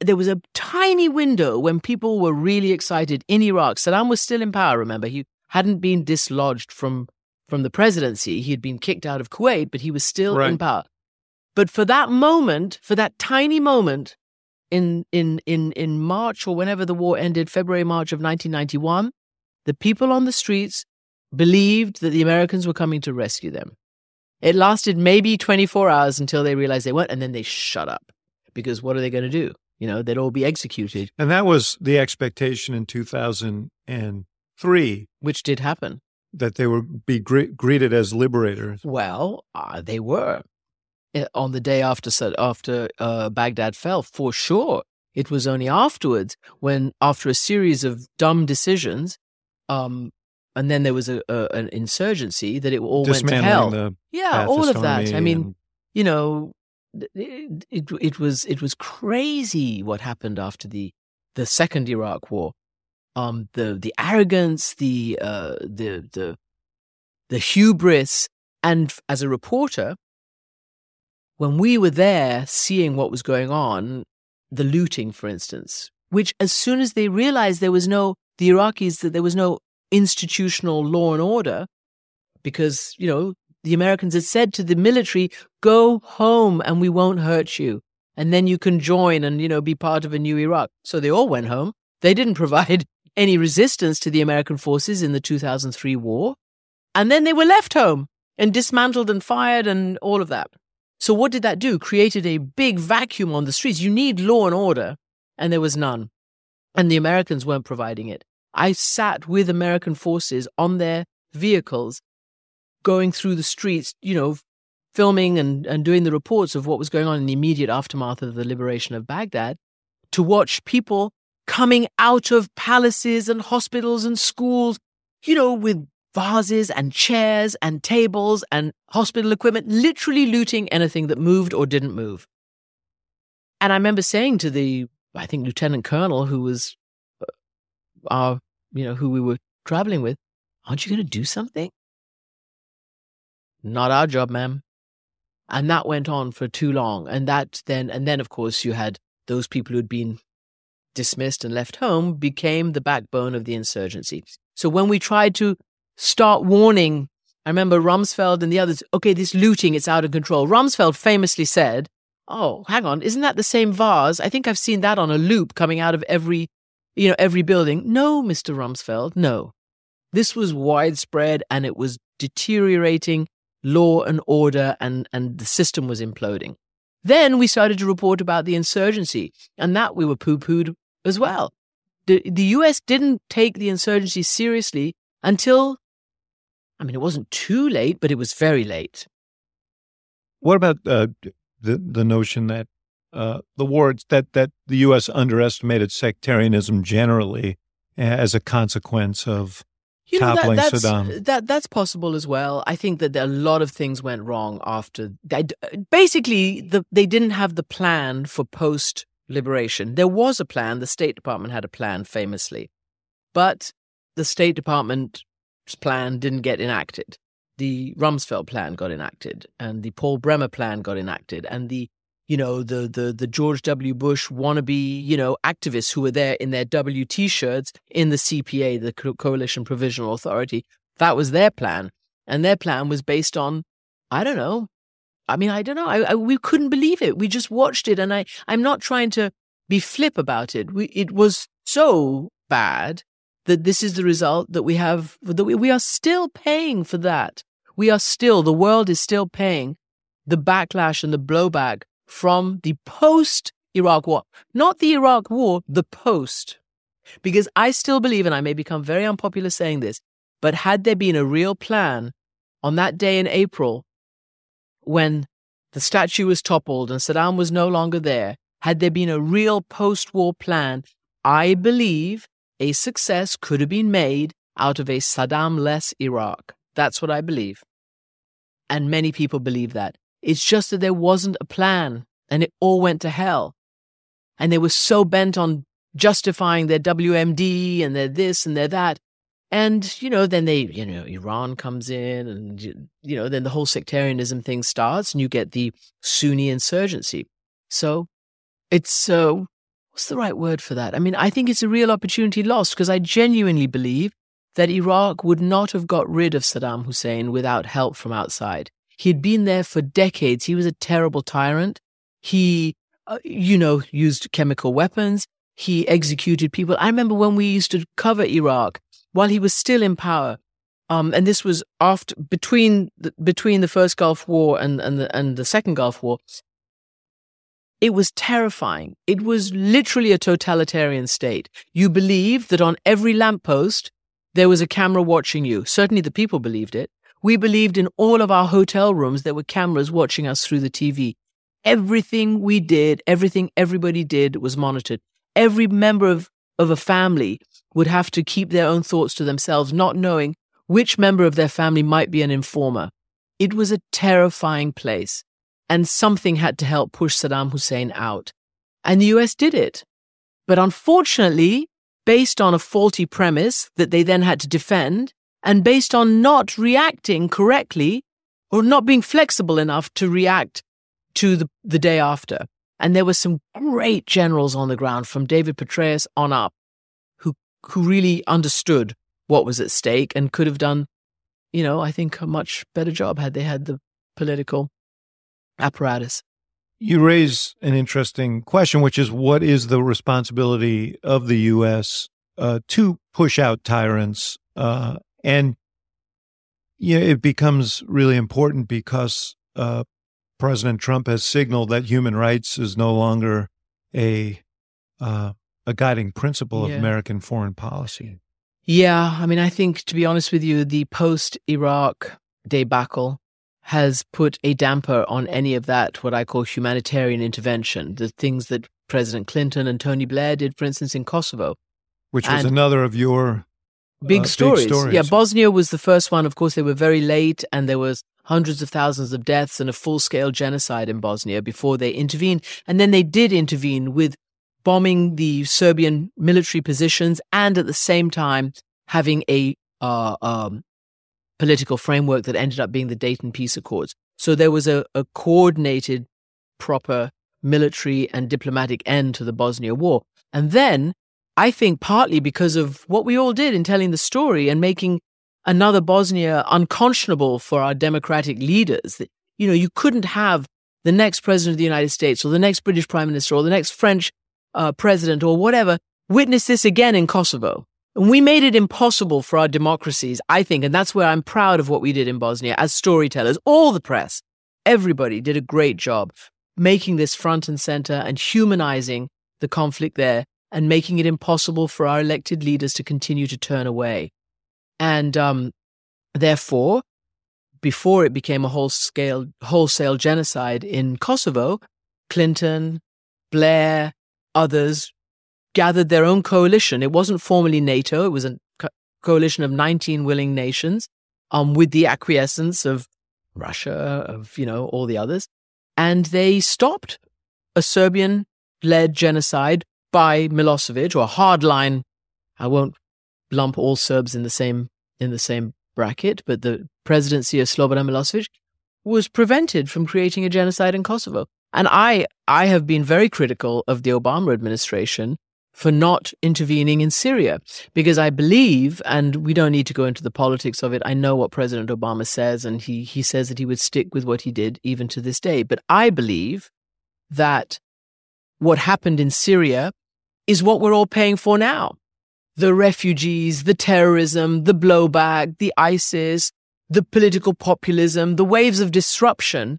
Speaker 3: there was a tiny window when people were really excited in Iraq. Saddam was still in power, remember? He hadn't been dislodged from, from the presidency. He had been kicked out of Kuwait, but he was still
Speaker 2: Right.
Speaker 3: in power. But for that moment, for that tiny moment in, in, in, in March or whenever the war ended, February, March of 1991, the people on the streets believed that the Americans were coming to rescue them. It lasted maybe 24 hours until they realized they weren't, and then they shut up. Because what are they going to do? You know, they'd all be executed,
Speaker 2: And that was the expectation in 2003
Speaker 3: which did happen.
Speaker 2: that they would be gre- greeted as liberators.
Speaker 3: Well, uh, they were Uh, on the day after after uh, Baghdad fell, for sure. It was only afterwards when, after a series of dumb decisions, um, and then there was a, a an insurgency that it all went to hell.
Speaker 2: the
Speaker 3: yeah, all of that. I mean,
Speaker 2: and-
Speaker 3: you know, it, it was it was crazy what happened after the the second Iraq War. Um, the the arrogance, the uh, the the the hubris, and as a reporter, when we were there seeing what was going on, the looting, for instance, which as soon as they realized there was no the Iraqis that there was no institutional law and order, because you know the Americans had said to the military, "Go home, and we won't hurt you, and then you can join and you know be part of a new Iraq." So they all went home. They didn't provide any resistance to the American forces in the 2003 war, and then they were left home and dismantled and fired and all of that. So what did that do? Created a big vacuum on the streets. You need law and order, and there was none, and the Americans weren't providing it. I sat with American forces on their vehicles going through the streets, you know, filming and, and doing the reports of what was going on in the immediate aftermath of the liberation of Baghdad, to watch people coming out of palaces and hospitals and schools, you know, with vases and chairs and tables and hospital equipment, literally looting anything that moved or didn't move. And I remember saying to the, I think, Lieutenant Colonel who was uh, our, you know, who we were traveling with, aren't you going to do something? Not our job, ma'am. And that went on for too long. And that then, and then, of course, you had those people who had been dismissed and left home became the backbone of the insurgency. So when we tried to start warning, I remember Rumsfeld and the others, okay, this looting, it's out of control. Rumsfeld famously said, Oh, hang on, isn't that the same vase? I think I've seen that on a loop coming out of every, you know, every building. No, Mr. Rumsfeld, no. This was widespread and it was deteriorating law and order and, and the system was imploding. Then we started to report about the insurgency, and that we were poo pooed as well. The, the US didn't take the insurgency seriously until, I mean, it wasn't too late, but it was very late.
Speaker 2: What about uh, the the notion that uh, the war that that the U.S. underestimated sectarianism generally as a consequence of
Speaker 3: You know, that,
Speaker 2: toppling
Speaker 3: that's,
Speaker 2: Saddam?
Speaker 3: That, that's possible as well. I think that a lot of things went wrong after. that. Basically, the, they didn't have the plan for post liberation. There was a plan. The State Department had a plan famously, but the State Department's plan didn't get enacted. The Rumsfeld plan got enacted, and the Paul Bremer plan got enacted, and the you know the the the George W. Bush wannabe you know activists who were there in their W T-shirts in the CPA, the Co- Coalition Provisional Authority. That was their plan, and their plan was based on I don't know. I mean, I don't know. I, I, we couldn't believe it. We just watched it, and I I'm not trying to be flip about it. We, it was so bad that this is the result that we have. That we, we are still paying for that. We are still. The world is still paying the backlash and the blowback from the post Iraq war, not the Iraq war, the post. Because I still believe, and I may become very unpopular saying this, but had there been a real plan on that day in April when the statue was toppled and Saddam was no longer there, had there been a real post war plan, I believe a success could have been made out of a Saddam less Iraq. That's what I believe. And many people believe that. It's just that there wasn't a plan and it all went to hell. And they were so bent on justifying their WMD and their this and their that. And, you know, then they, you know, Iran comes in and, you know, then the whole sectarianism thing starts and you get the Sunni insurgency. So it's, uh, what's the right word for that? I mean, I think it's a real opportunity lost because I genuinely believe that Iraq would not have got rid of Saddam Hussein without help from outside. He'd been there for decades. He was a terrible tyrant. He, uh, you know, used chemical weapons. He executed people. I remember when we used to cover Iraq while he was still in power. Um, and this was after between the, between the first Gulf War and and the, and the second Gulf War. It was terrifying. It was literally a totalitarian state. You believed that on every lamppost there was a camera watching you. Certainly the people believed it. We believed in all of our hotel rooms there were cameras watching us through the TV. Everything we did, everything everybody did was monitored. Every member of, of a family would have to keep their own thoughts to themselves, not knowing which member of their family might be an informer. It was a terrifying place, and something had to help push Saddam Hussein out. And the US did it. But unfortunately, based on a faulty premise that they then had to defend, and based on not reacting correctly or not being flexible enough to react to the, the day after. And there were some great generals on the ground from David Petraeus on up who, who really understood what was at stake and could have done, you know, I think a much better job had they had the political apparatus.
Speaker 2: You raise an interesting question, which is what is the responsibility of the U.S. Uh, to push out tyrants uh, and yeah, it becomes really important because uh, President Trump has signaled that human rights is no longer a uh, a guiding principle
Speaker 3: yeah.
Speaker 2: of American foreign policy.
Speaker 3: Yeah, I mean, I think to be honest with you, the post Iraq debacle has put a damper on any of that, what I call humanitarian intervention, the things that President Clinton and Tony Blair did, for instance, in Kosovo.
Speaker 2: Which was and another of your
Speaker 3: Big,
Speaker 2: uh,
Speaker 3: stories.
Speaker 2: big stories.
Speaker 3: Yeah, Bosnia was the first one. Of course, they were very late, and there was hundreds of thousands of deaths and a full-scale genocide in Bosnia before they intervened. And then they did intervene with bombing the Serbian military positions, and at the same time having a uh, um, political framework that ended up being the Dayton Peace Accords. So there was a, a coordinated, proper military and diplomatic end to the Bosnia War. And then I think partly because of what we all did in telling the story and making another Bosnia unconscionable for our democratic leaders. You know, you couldn't have the next president of the United States or the next British prime minister or the next French uh, president or whatever witness this again in Kosovo. And we made it impossible for our democracies, I think, and that's where I'm proud of what we did in Bosnia as storytellers. All the press, everybody did a great job making this front and center and humanizing the conflict there and making it impossible for our elected leaders to continue to turn away. And um, therefore, before it became a whole scale, wholesale genocide in Kosovo, Clinton, Blair, others gathered their own coalition. It wasn't formally NATO, it was a co- coalition of 19 willing nations um, with the acquiescence of Russia, of, you know, all the others. And they stopped a Serbian led genocide by Milosevic or hardline. I won't lump all Serbs in the same in the same bracket, but the presidency of Slobodan Milosevic was prevented from creating a genocide in Kosovo. And I I have been very critical of the Obama administration for not intervening in Syria because I believe and we don't need to go into the politics of it. I know what President Obama says and he he says that he would stick with what he did even to this day, but I believe that what happened in Syria is what we're all paying for now. The refugees, the terrorism, the blowback, the ISIS, the political populism, the waves of disruption,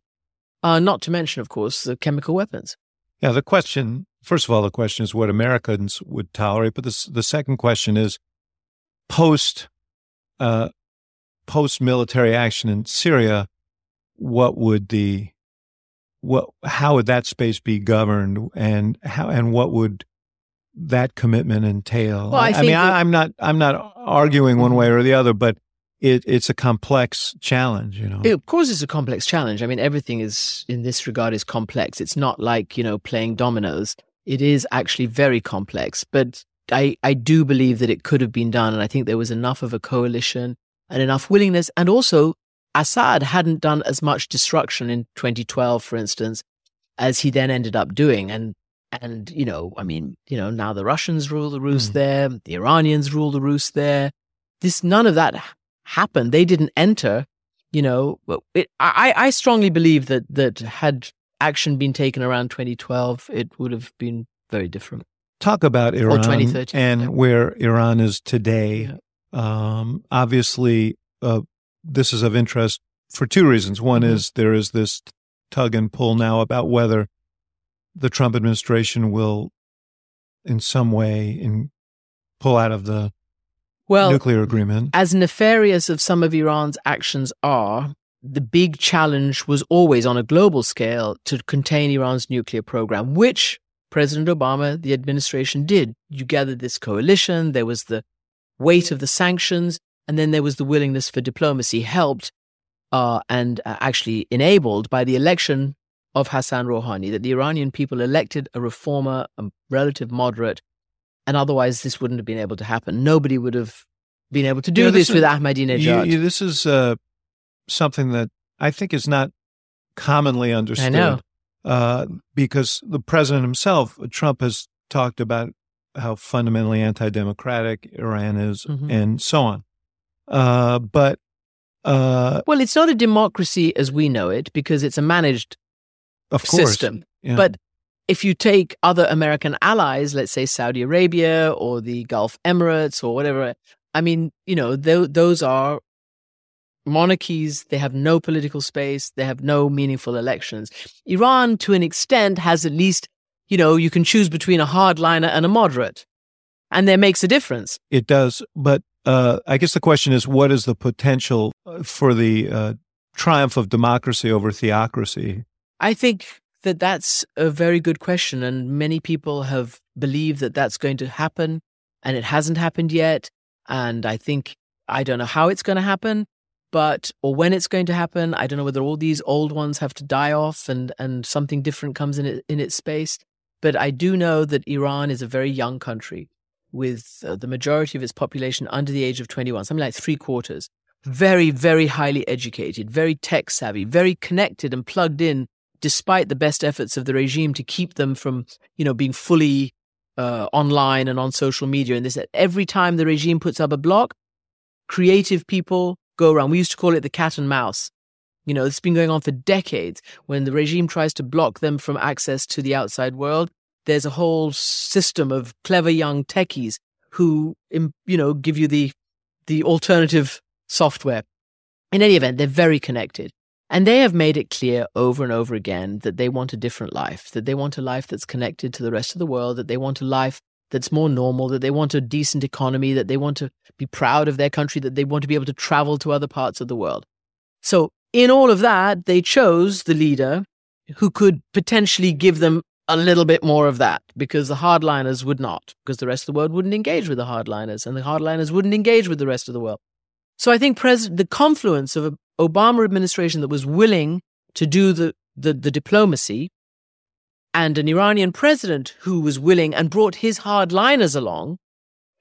Speaker 3: uh, not to mention, of course, the chemical weapons.
Speaker 2: Yeah, the question first of all, the question is what Americans would tolerate, but the the second question is post uh, post military action in Syria, what would the what how would that space be governed, and how and what would that commitment entail?
Speaker 3: Well, I
Speaker 2: I, mean, I, I'm not I'm not arguing one mm-hmm. way or the other, but it, it's a complex challenge, you know.
Speaker 3: It, of course, it's a complex challenge. I mean, everything is in this regard is complex. It's not like you know playing dominoes. It is actually very complex. But I I do believe that it could have been done, and I think there was enough of a coalition and enough willingness, and also Assad hadn't done as much destruction in 2012, for instance, as he then ended up doing, and. And you know, I mean, you know, now the Russians rule the roost
Speaker 2: Mm.
Speaker 3: there, the Iranians rule the roost there. This none of that happened. They didn't enter you know, it, I, I strongly believe that that had action been taken around 2012, it would have been very different.
Speaker 2: Talk about Iran
Speaker 3: 2013,
Speaker 2: and
Speaker 3: yeah.
Speaker 2: where Iran is today.
Speaker 3: Yeah.
Speaker 2: Um, obviously, uh, this is of interest for two reasons. One
Speaker 3: Mhm.
Speaker 2: is there is this tug and pull now about whether the Trump administration will, in some way, in pull out of the
Speaker 3: Well,
Speaker 2: nuclear agreement.
Speaker 3: as nefarious as some of Iran's actions are, the big challenge was always on a global scale to contain Iran's nuclear program, which President Obama, the administration did. You gathered this coalition, there was the weight of the sanctions, and then there was the willingness for diplomacy, helped uh, and uh, actually enabled by the election of Hassan Rouhani, that the Iranian people elected a reformer, a relative moderate, and otherwise this wouldn't have been able to happen. Nobody would have been able to do
Speaker 2: Yeah,
Speaker 3: this,
Speaker 2: this
Speaker 3: with Ahmadinejad.
Speaker 2: You- you- this is uh, something that I think is not commonly understood.
Speaker 3: know.
Speaker 2: Uh, because the president himself, Trump, has talked about how fundamentally anti-democratic Iran is,
Speaker 3: Mhm.
Speaker 2: and so on. Uh, but uh,
Speaker 3: well, it's not a democracy as we know it because it's a managed
Speaker 2: of course,
Speaker 3: system.
Speaker 2: yeah.
Speaker 3: But if you take other American allies, let's say Saudi Arabia or the Gulf Emirates or whatever, I mean, you know, th- those are monarchies. They have no political space. They have no meaningful elections. Iran, to an extent, has at least, you know, you can choose between a hardliner and a moderate. And there makes a difference.
Speaker 2: it does. But uh, I guess the question is, what is the potential uh, for the uh, triumph of democracy over theocracy?
Speaker 3: I think that that's a very good question. And many people have believed that that's going to happen, and it hasn't happened yet. And I think, I don't know how it's going to happen, but, or when it's going to happen. I don't know whether all these old ones have to die off and, and something different comes in, it, in its space. But I do know that Iran is a very young country with uh, the majority of its population under the age of 21, something like three quarters. Very, very highly educated, very tech savvy, very connected and plugged in despite the best efforts of the regime to keep them from, you know, being fully uh, online and on social media. And this, every time the regime puts up a block, creative people go around. We used to call it the cat and mouse. You know, it's been going on for decades. When the regime tries to block them from access to the outside world, there's a whole system of clever young techies who, you know, give you the the alternative software. In any event, they're very connected. And they have made it clear over and over again that they want a different life, that they want a life that's connected to the rest of the world, that they want a life that's more normal, that they want a decent economy, that they want to be proud of their country, that they want to be able to travel to other parts of the world. So, in all of that, they chose the leader who could potentially give them a little bit more of that because the hardliners would not, because the rest of the world wouldn't engage with the hardliners and the hardliners wouldn't engage with the rest of the world. So I think pres- the confluence of an Obama administration that was willing to do the, the, the diplomacy and an Iranian president who was willing and brought his hardliners along,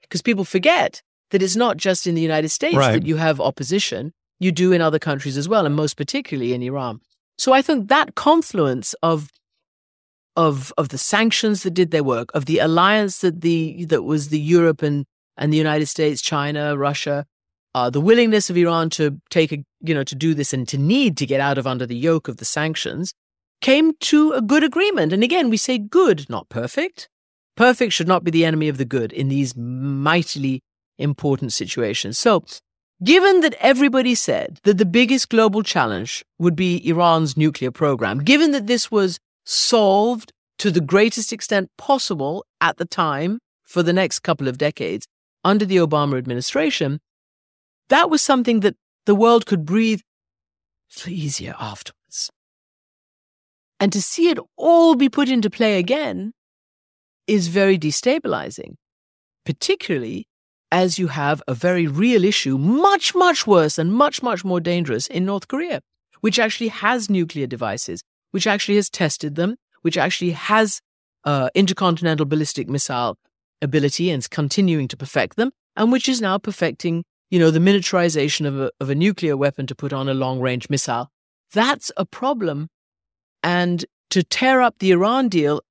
Speaker 3: because people forget that it's not just in the United States
Speaker 2: Right.
Speaker 3: that you have opposition, you do in other countries as well, and most particularly in Iran. So I think that confluence of of of the sanctions that did their work, of the alliance that the that was the Europe and and the United States, China, Russia, uh, the willingness of Iran to take a you know to do this and to need to get out of under the yoke of the sanctions came to a good agreement. And again, we say good, not perfect. Perfect should not be the enemy of the good in these mightily important situations. So, given that everybody said that the biggest global challenge would be Iran's nuclear program, given that this was solved to the greatest extent possible at the time for the next couple of decades under the Obama administration, that was something that the world could breathe easier afterwards. And to see it all be put into play again is very destabilizing, particularly as you have a very real issue, much, much worse and much, much more dangerous in North Korea, which actually has nuclear devices, which actually has tested them, which actually has uh, intercontinental ballistic missile ability and is continuing to perfect them, and which is now perfecting, you know, the miniaturization of a, of a nuclear weapon to put on a long range missile. That's a problem. And to tear up the Iran deal,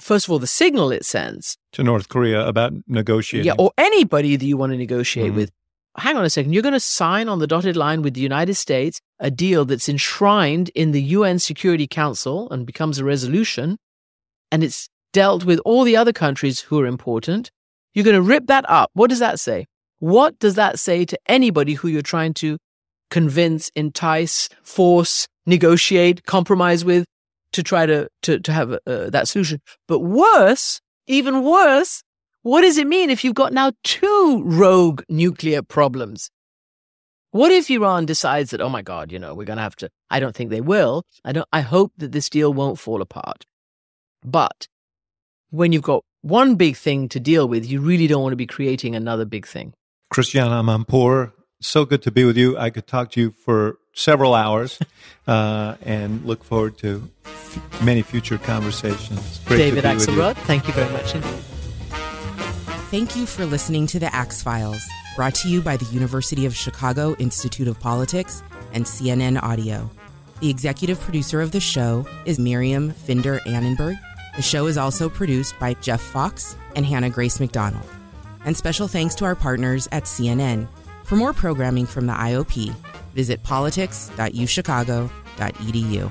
Speaker 3: first of all, the signal it sends
Speaker 2: to North Korea about negotiating.
Speaker 3: Yeah, or anybody that you want to negotiate
Speaker 2: Mhm.
Speaker 3: with. Hang on a second. You're going to sign on the dotted line with the United States a deal that's enshrined in the UN Security Council and becomes a resolution, and it's dealt with all the other countries who are important. You're going to rip that up. What does that say? What does that say to anybody who you're trying to convince, entice, force, negotiate, compromise with to try to to to have uh, that solution? But worse, even worse, what does it mean if you've got now two rogue nuclear problems? What if Iran decides that, oh my God, you know, we're going to have to, I don't think they will. I don't, I hope that this deal won't fall apart. But when you've got one big thing to deal with, you really don't want to be creating another big thing.
Speaker 2: Christiane Amanpour, so good to be with you. I could talk to you for several hours uh, and look forward to f- many future conversations. Great
Speaker 3: David
Speaker 2: to be with you.
Speaker 3: Axelrod, thank you very much indeed.
Speaker 1: Thank you for listening to the Axe Files, brought to you by the University of Chicago Institute of Politics and CNN Audio. The executive producer of the show is Miriam Finder Annenberg. The show is also produced by Jeff Fox and Hannah Grace McDonald. And special thanks to our partners at CNN. For more programming from the IOP, visit politics.uchicago.edu.